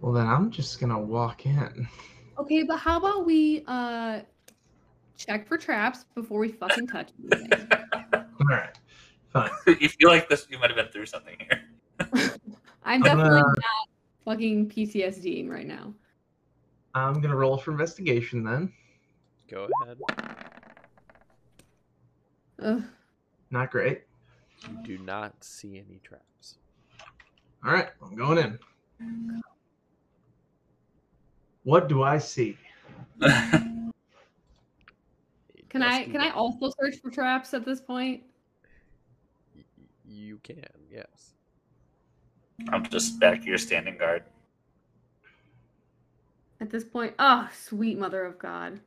Well, then I'm just gonna walk in. Okay, but how about we uh check for traps before we fucking touch anything? All right, fine. you feel like this? You might have been through something here. I'm I'm definitely gonna- not fucking PTSDing right now. I'm gonna roll for investigation then. Go ahead. Ugh. Not great. You do not see any traps. All right, I'm going in. What do I see? Can I can I also search for traps at this point? y- y- You can, yes. I'm just back here standing guard. At this point, oh sweet mother of God.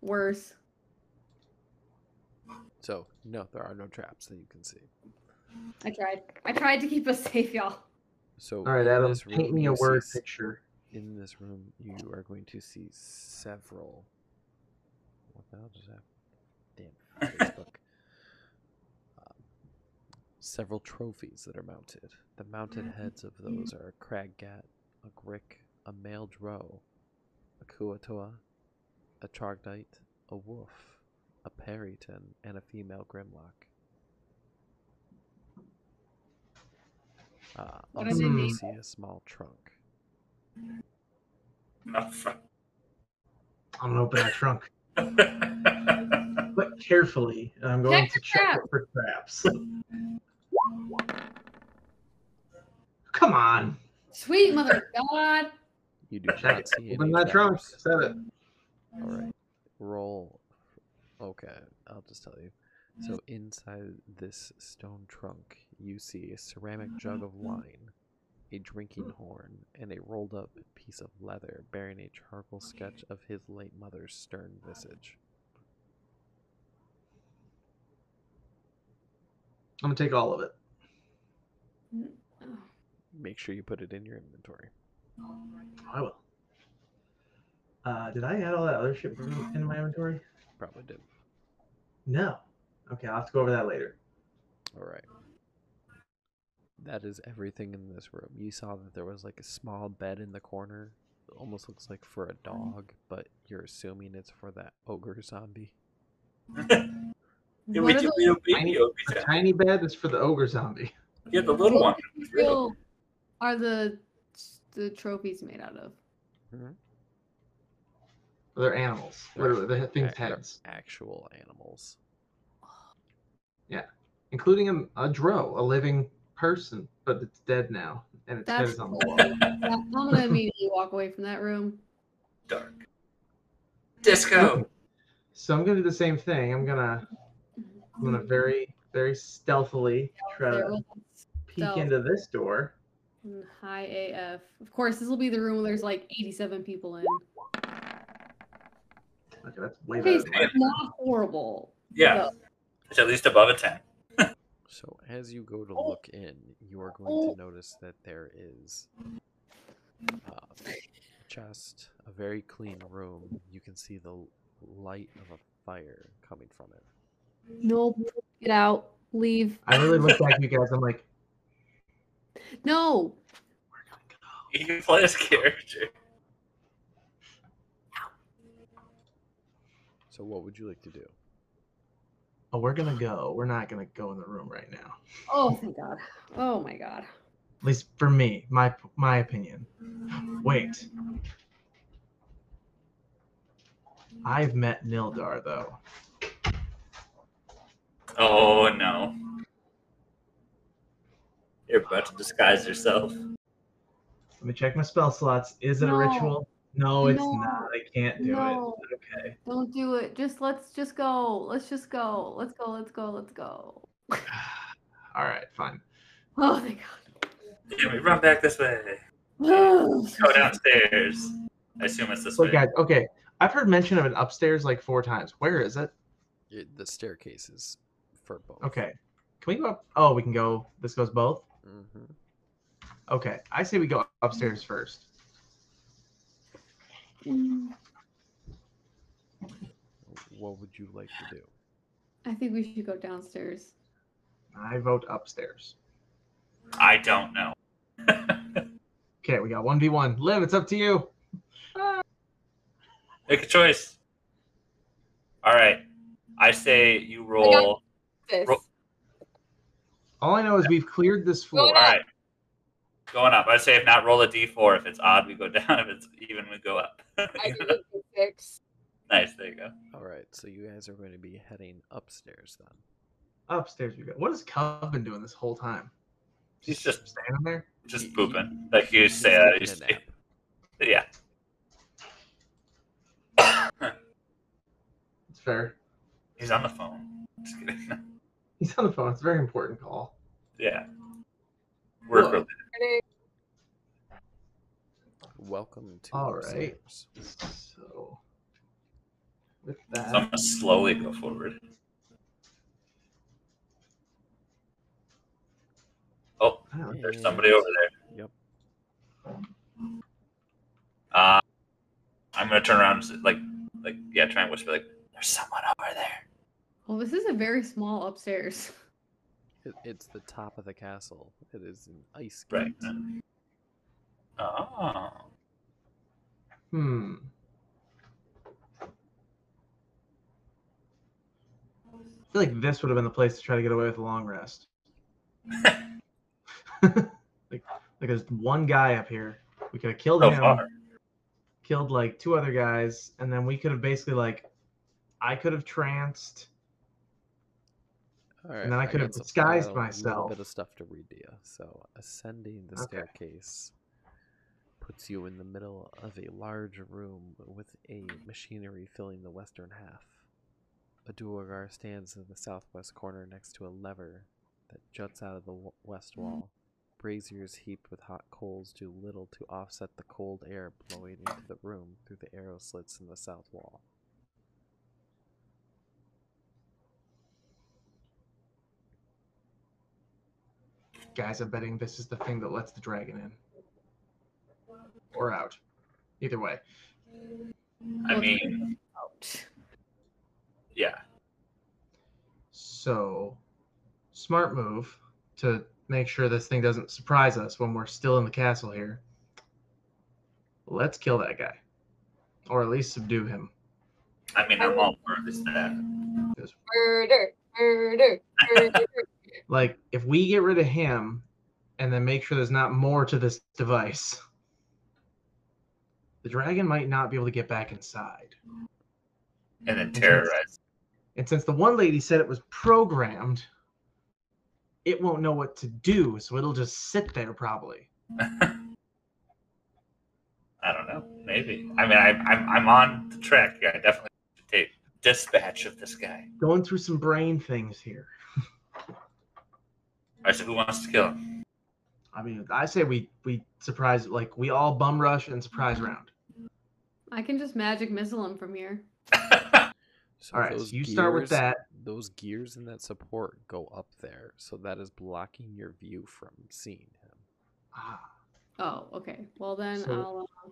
Worse. So, no, there are no traps that you can see. I tried. I tried to keep us safe, y'all. So, All right, in Adam, this paint me a you see word picture. In this room, you are going to see several. What the hell just happened? Damn, Facebook. um, several trophies that are mounted. The mounted heads of those are a Craggat, a Grick, a male Drow, a Kuo-toa, a Trogdite, a Wolf, a Peryton, and a female Grimlock. Uh, What also, you see a small trunk. Not front. I'm gonna open that trunk, but carefully. and I'm going Check to check it for traps. Come on, Sweet mother of God. You do check not it. see Open any that trunk. Set it. All right. Roll. Okay, I'll just tell you. So inside this stone trunk, you see a ceramic mm-hmm, jug of mm-hmm. wine, a drinking horn, and a rolled up piece of leather bearing a charcoal sketch of his late mother's stern visage. I'm gonna take all of it. Oh, Make sure you put it in your inventory. Oh. I will. Uh, did I add all that other shit in my mm-hmm. inventory? Probably did. No. Okay, I'll have to go over that later. All right. That is everything in this room. You saw that there was like a small bed in the corner. It almost looks like for a mm-hmm. dog, but you're assuming it's for that ogre zombie. Yeah, What we do we have baby tiny- Obi tiny bed is for the ogre zombie. Yeah, the little one. material are the the trophies made out of? Mm-hmm. They're animals. They're Literally, the thing's ac- they're heads, Actual animals. Yeah, including a, a drow, a living person, but it's dead now, and its head That's is on the wall. Yeah, I'm gonna immediately walk away from that room. Dark. Disco. So I'm gonna do the same thing. I'm gonna I'm gonna very very stealthily try There to was peek stealth. into this door. high AF. Of course, this will be the room where there's like 87 people in. Okay, that's way Okay, better. it's not horrible. Yeah, it's at least above a 10. So as you go to Oh. look in, you are going Oh. to notice that there is um, just a very clean room. You can see the light of a fire coming from it. Nope. Get out. Leave. I really look back at you guys. I'm like, No. You can play as character. So what would you like to do? oh, we're gonna go. We're not gonna go in the room right now. Oh, thank God. Oh my God. At least for me, my my opinion. Wait. I've met Nildar though. Oh no. You're about to disguise yourself. Let me check my spell slots. Is it No. a ritual? No, it's No. not. I can't do No. it. Okay. Don't do it. Just let's just go. Let's just go. Let's go. Let's go. Let's go. All right, fine. Oh, thank God. Damn it, run back this way. Oh, Go downstairs. I assume it's this Look, way. guys. Okay, I've heard mention of it upstairs like four times. Where is it? It, the staircase is for both. Okay. Can we go up? Oh, we can go. This goes both. hmm Okay, I say we go upstairs first. Mm. What would you like to do? I think we should go downstairs. I vote upstairs. I don't know. Okay, we got one v one. Liv, it's up to you. Ah. Make a choice. All right. I say you roll. This. Ro- All I know is we've cleared this floor. All right. Going up. I'd say if not, roll a d4. If it's odd, we go down. If it's even, we go up. I did six. nice. There you go. All right, so you guys are going to be heading upstairs then. Upstairs we go. What has Cub been doing this whole time? He's just- standing there. Just He- he- pooping. Like you He's say that. taking He's, a nap. yeah. It's fair. He's on the phone. Just kidding. He's on the phone. It's a very important call. yeah. Work Well, related. Welcome to All right. upstairs. So, with So I'm gonna slowly go forward. Oh, I there's somebody over there. Yep. Uh, I'm gonna turn around, and like, like, yeah, try and whisper, like, "There's someone over there." Well, this is a very small upstairs. It, it's the top of the castle. It is an ice Right. gate. Oh, Hmm. I feel like this would have been the place to try to get away with a long rest. like, like there's one guy up here. We could have killed so him, far. killed like two other guys, and then we could have basically like, I could have tranced. Right, And then I could have got some- disguised a myself. bit of stuff to read to you. So, ascending the Okay. staircase puts you in the middle of a large room with a machinery filling the western half. A duergar stands in the southwest corner next to a lever that juts out of the west mm-hmm. wall. Braziers heaped with hot coals do little to offset the cold air blowing into the room through the arrow slits in the south wall. Guys, I'm betting this is the thing that lets the dragon in. Or out. Either way. I mean, Ouch. yeah. So, smart move to make sure this thing doesn't surprise us when we're still in the castle here. Let's kill that guy. Or at least subdue him. I mean, I'm all for this. That. Murder. Murder. Murder. Like, if we get rid of him and then make sure there's not more to this device, the dragon might not be able to get back inside. And then mm. terrorize. And since the one lady said it was programmed, it won't know what to do, so it'll just sit there probably. I don't know. Maybe. I mean, I, I'm I'm on the track. Yeah, I definitely take dispatch of this guy. Going through some brain things here. All right, so who wants to kill him? I mean, I say we we surprise like we all bum rush and surprise round. I can just magic missile him from here. So All right, so those you start with that. Those gears and that support go up there, so that is blocking your view from seeing him. Ah, Oh, okay. Well then, So- I'll. Uh,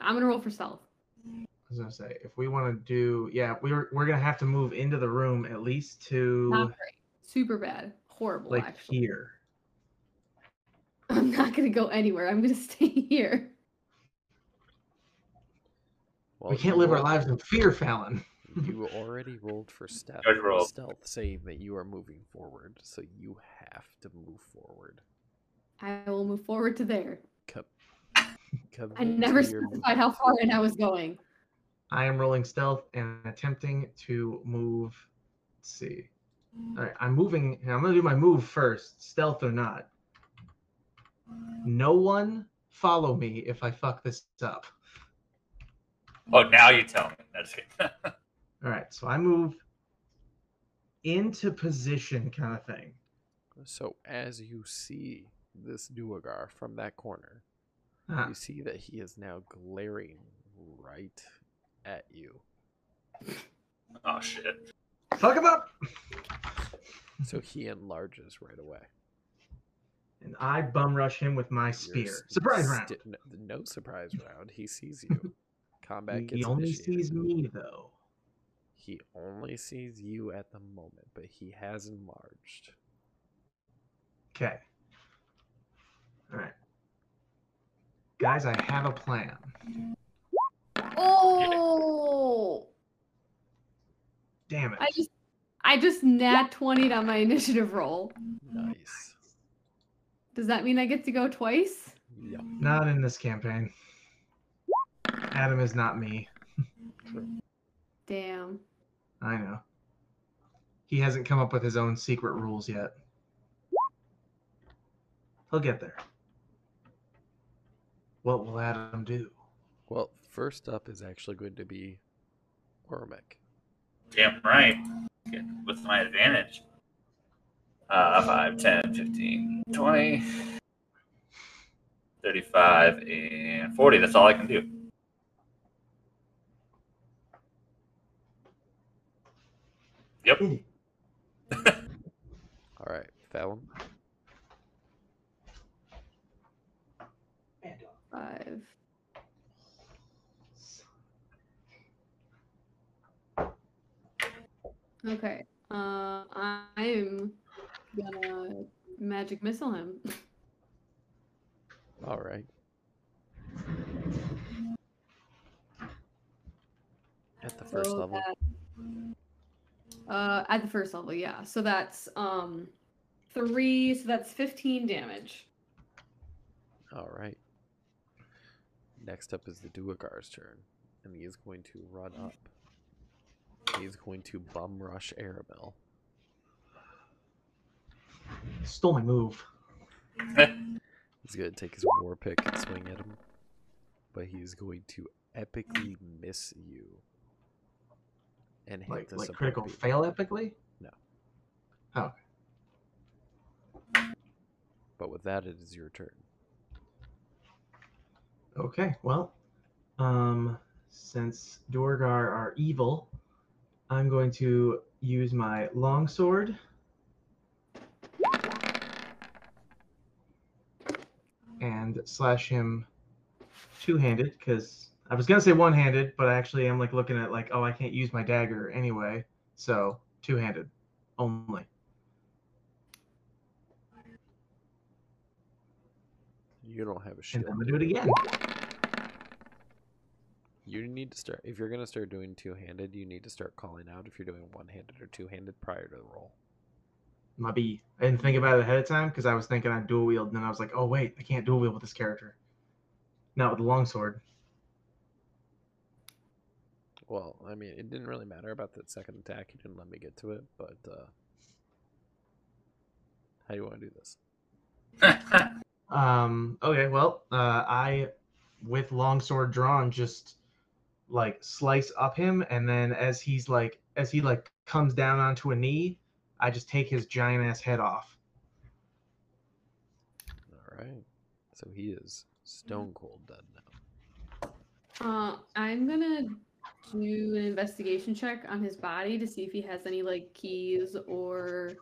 I'm gonna roll for stealth. I was gonna say if we want to do yeah we're we're gonna have to move into the room at least to Not great. Super bad. Horrible. like actually. here. I'm not gonna go anywhere. I'm gonna stay here. Well, we can't you live our lives in fear, Fallon. You already rolled for stealth. Roll. Stealth saying that you are moving forward, so you have to move forward. I will move forward to there. Co- I never specified how far in I was going. I am rolling stealth and attempting to move. Let's see. All right, I'm moving. I'm gonna do my move first, stealth or not. No one follow me if I fuck this up. oh, now you tell me. That's good. All right, so I move into position, kind of thing. So as you see this Duergar from that corner, Ah, you see that he is now glaring right at you. oh shit. Fuck him up. So he enlarges right away. And I bum rush him with my You're spear. s- Surprise round. no, no surprise round. He sees you. Combat gets He only initiated. sees me though. He only sees you at the moment, but he has enlarged. Okay. All right. Guys, I have a plan. Oh! Damn it. I just, I just nat 20'd on my initiative roll. Nice. Does that mean I get to go twice? Yep. Not in this campaign. Adam is not me. True. Damn. I know. He hasn't come up with his own secret rules yet. He'll get there. What will Adam do? Well, first up is actually going to be Ormic. Damn right. Get- With my advantage. Uh, 5, 10, 15, 20, 35, and 40. That's all I can do. Yep. All right, Fallon. Five. Okay. Uh, I'm gonna magic missile him. All right. At the first So level. that- uh, at the first level, yeah. So that's um, three. So that's fifteen damage. All right. Next up is the Duergar's turn, and he is going to run up. He is going to bum rush Aramil. Stole my move. He's going to take his war pick and swing at him, but he's going to epically miss you. And hit Like the like critical people. fail epically? No. Oh. But with that, it is your turn. Okay, well, um, since Duergar are evil, I'm going to use my longsword. And slash him two-handed because I was gonna say one-handed, but I actually am like looking at like, oh, I can't use my dagger anyway, so two-handed only. You don't have a And shield. I'm gonna do it again. You need to start if you're gonna start doing two handed, you need to start calling out if you're doing one handed or two handed prior to the roll. My B. I didn't think about it ahead of time because I was thinking I'd dual wield, and then I was like, oh wait, I can't dual wield with this character. Not with the longsword. Well, I mean, it didn't really matter about that second attack. You didn't let me get to it, but uh, how do you want to do this? Um. Okay. Well, uh, I, with longsword drawn, just like slice up him, and then as he's like, as he like comes down onto a knee, I just take his giant ass head off. All right. So he is stone cold dead now. Uh, I'm gonna do an investigation check on his body to see if he has any like keys or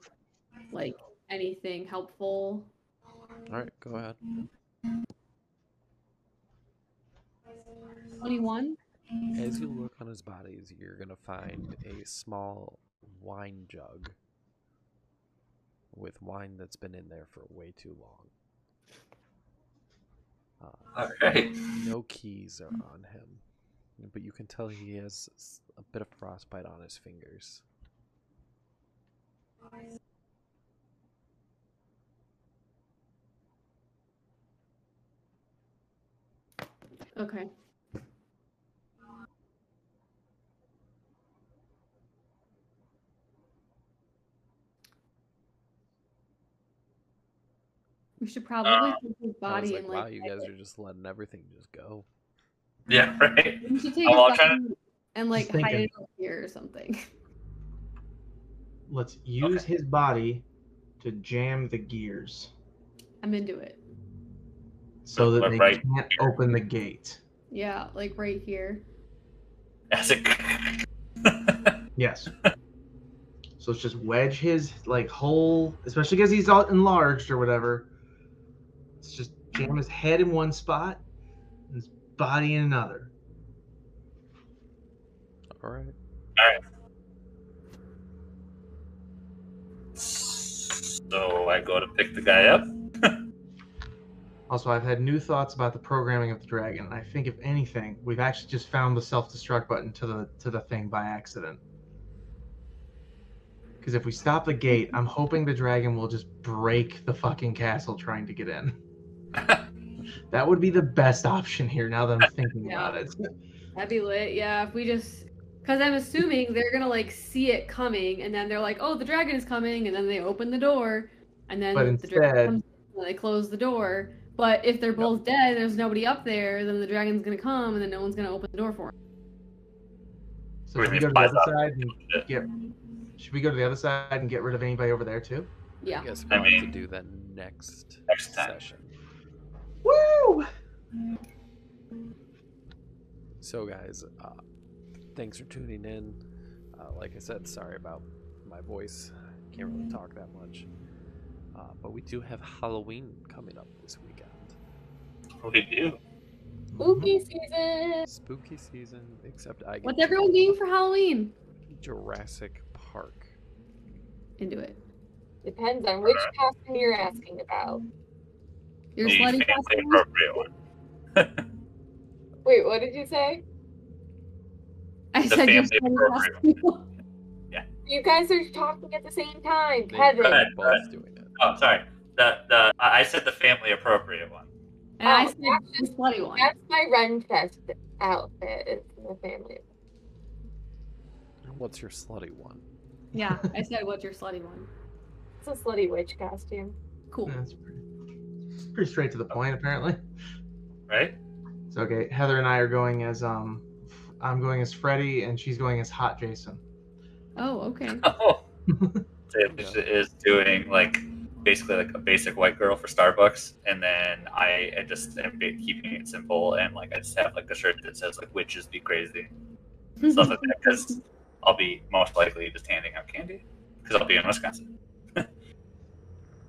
like anything helpful. All right, go ahead. 21. As you look on his bodies, you're gonna find a small wine jug with wine that's been in there for way too long. Uh, All right. no keys are on him, but you can tell he has a bit of frostbite on his fingers. Okay. We should probably Uh, take his I was body like, and wow, you guys it. are just letting everything just go. Yeah, right. We should take Oh, his well, I'm body and like hide thinking. it up here or something. Let's use his body to jam the gears I'm into it. so that Like they right can't open the gate. Yeah, like right here. As it. Yes. so let's just wedge his like whole, especially because he's all enlarged or whatever. Let's just jam his head in one spot, and his body in another. All right. so I go to pick the guy up. Also, I've had new thoughts about the programming of the dragon. and I think, if anything, we've actually just found the self-destruct button to the to the thing by accident. Because if we stop the gate, I'm hoping the dragon will just break the fucking castle trying to get in. That would be the best option here. Now that I'm thinking Yeah. about it. That'd be lit. Yeah, if we just. Because I'm assuming they're gonna like see it coming, and then they're like, "Oh, the dragon is coming," and then they open the door, and then But the dragon instead- comes, and they close the door. But if they're both dead, there's nobody up there, then the dragon's gonna come, and then no one's gonna open the door for him. So should we go to the other side and get? Should we go to the other side and get rid of anybody over there too? Yeah. I guess I we'll have to do that next Next time. session. Woo! So, guys, uh, thanks for tuning in. Uh, like I said, sorry about my voice. Can't really talk that much. Uh, but we do have Halloween coming up this weekend. Oh, We do. Spooky season. Spooky season, except I get What's everyone getting for Halloween? Jurassic Park. Into it. Depends on which costume you're asking about. Your the slutty family costume? appropriate one. Wait, what did you say? I The said your family slutty appropriate costume. You guys are talking at the same time, They- Kevin. they're Right, both right. doing it. Oh, sorry. The the I I said the family appropriate one. And I Oh, said the slutty one. That's my Ren Fest outfit. It's the family. What's your slutty one? Yeah, I said what's your slutty one? It's a slutty witch costume. Cool. That's pretty, pretty straight to the point, apparently. Right? So okay, Heather and I are going as um, I'm going as Freddy, and she's going as Hot Jason. Oh, okay. Oh. Taylor is doing like basically like a basic white girl for Starbucks, and then I, I just am ba- keeping it simple and like I just have like the shirt that says like witches be crazy stuff like that because I'll be most likely just handing out candy because I'll be in Wisconsin.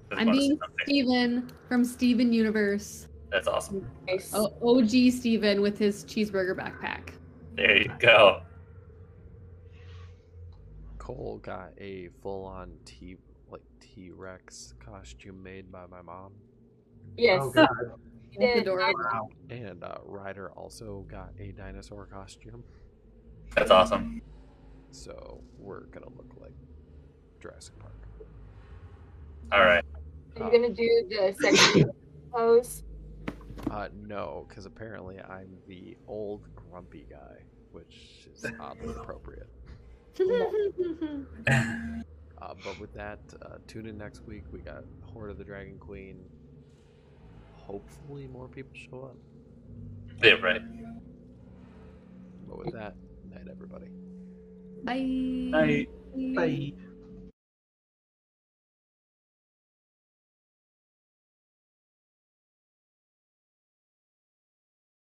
Just I'm being say. Steven from Steven Universe. That's awesome. Nice. O- OG Steven with his cheeseburger backpack. There you go. Cole got a full-on T like T-Rex costume made by my mom, yes. Oh God. did. adorable. Wow. and uh, Ryder also got a dinosaur costume. That's awesome. So we're gonna look like Jurassic Park. All right. Are you gonna do the sexy pose? Uh, no, because apparently I'm the old grumpy guy, which is oddly appropriate. Uh, but with that, uh, tune in next week. We got Hoard of the Dragon Queen. Hopefully, more people show up. Yeah, right. But with that, night, everybody. Bye. Night. Bye.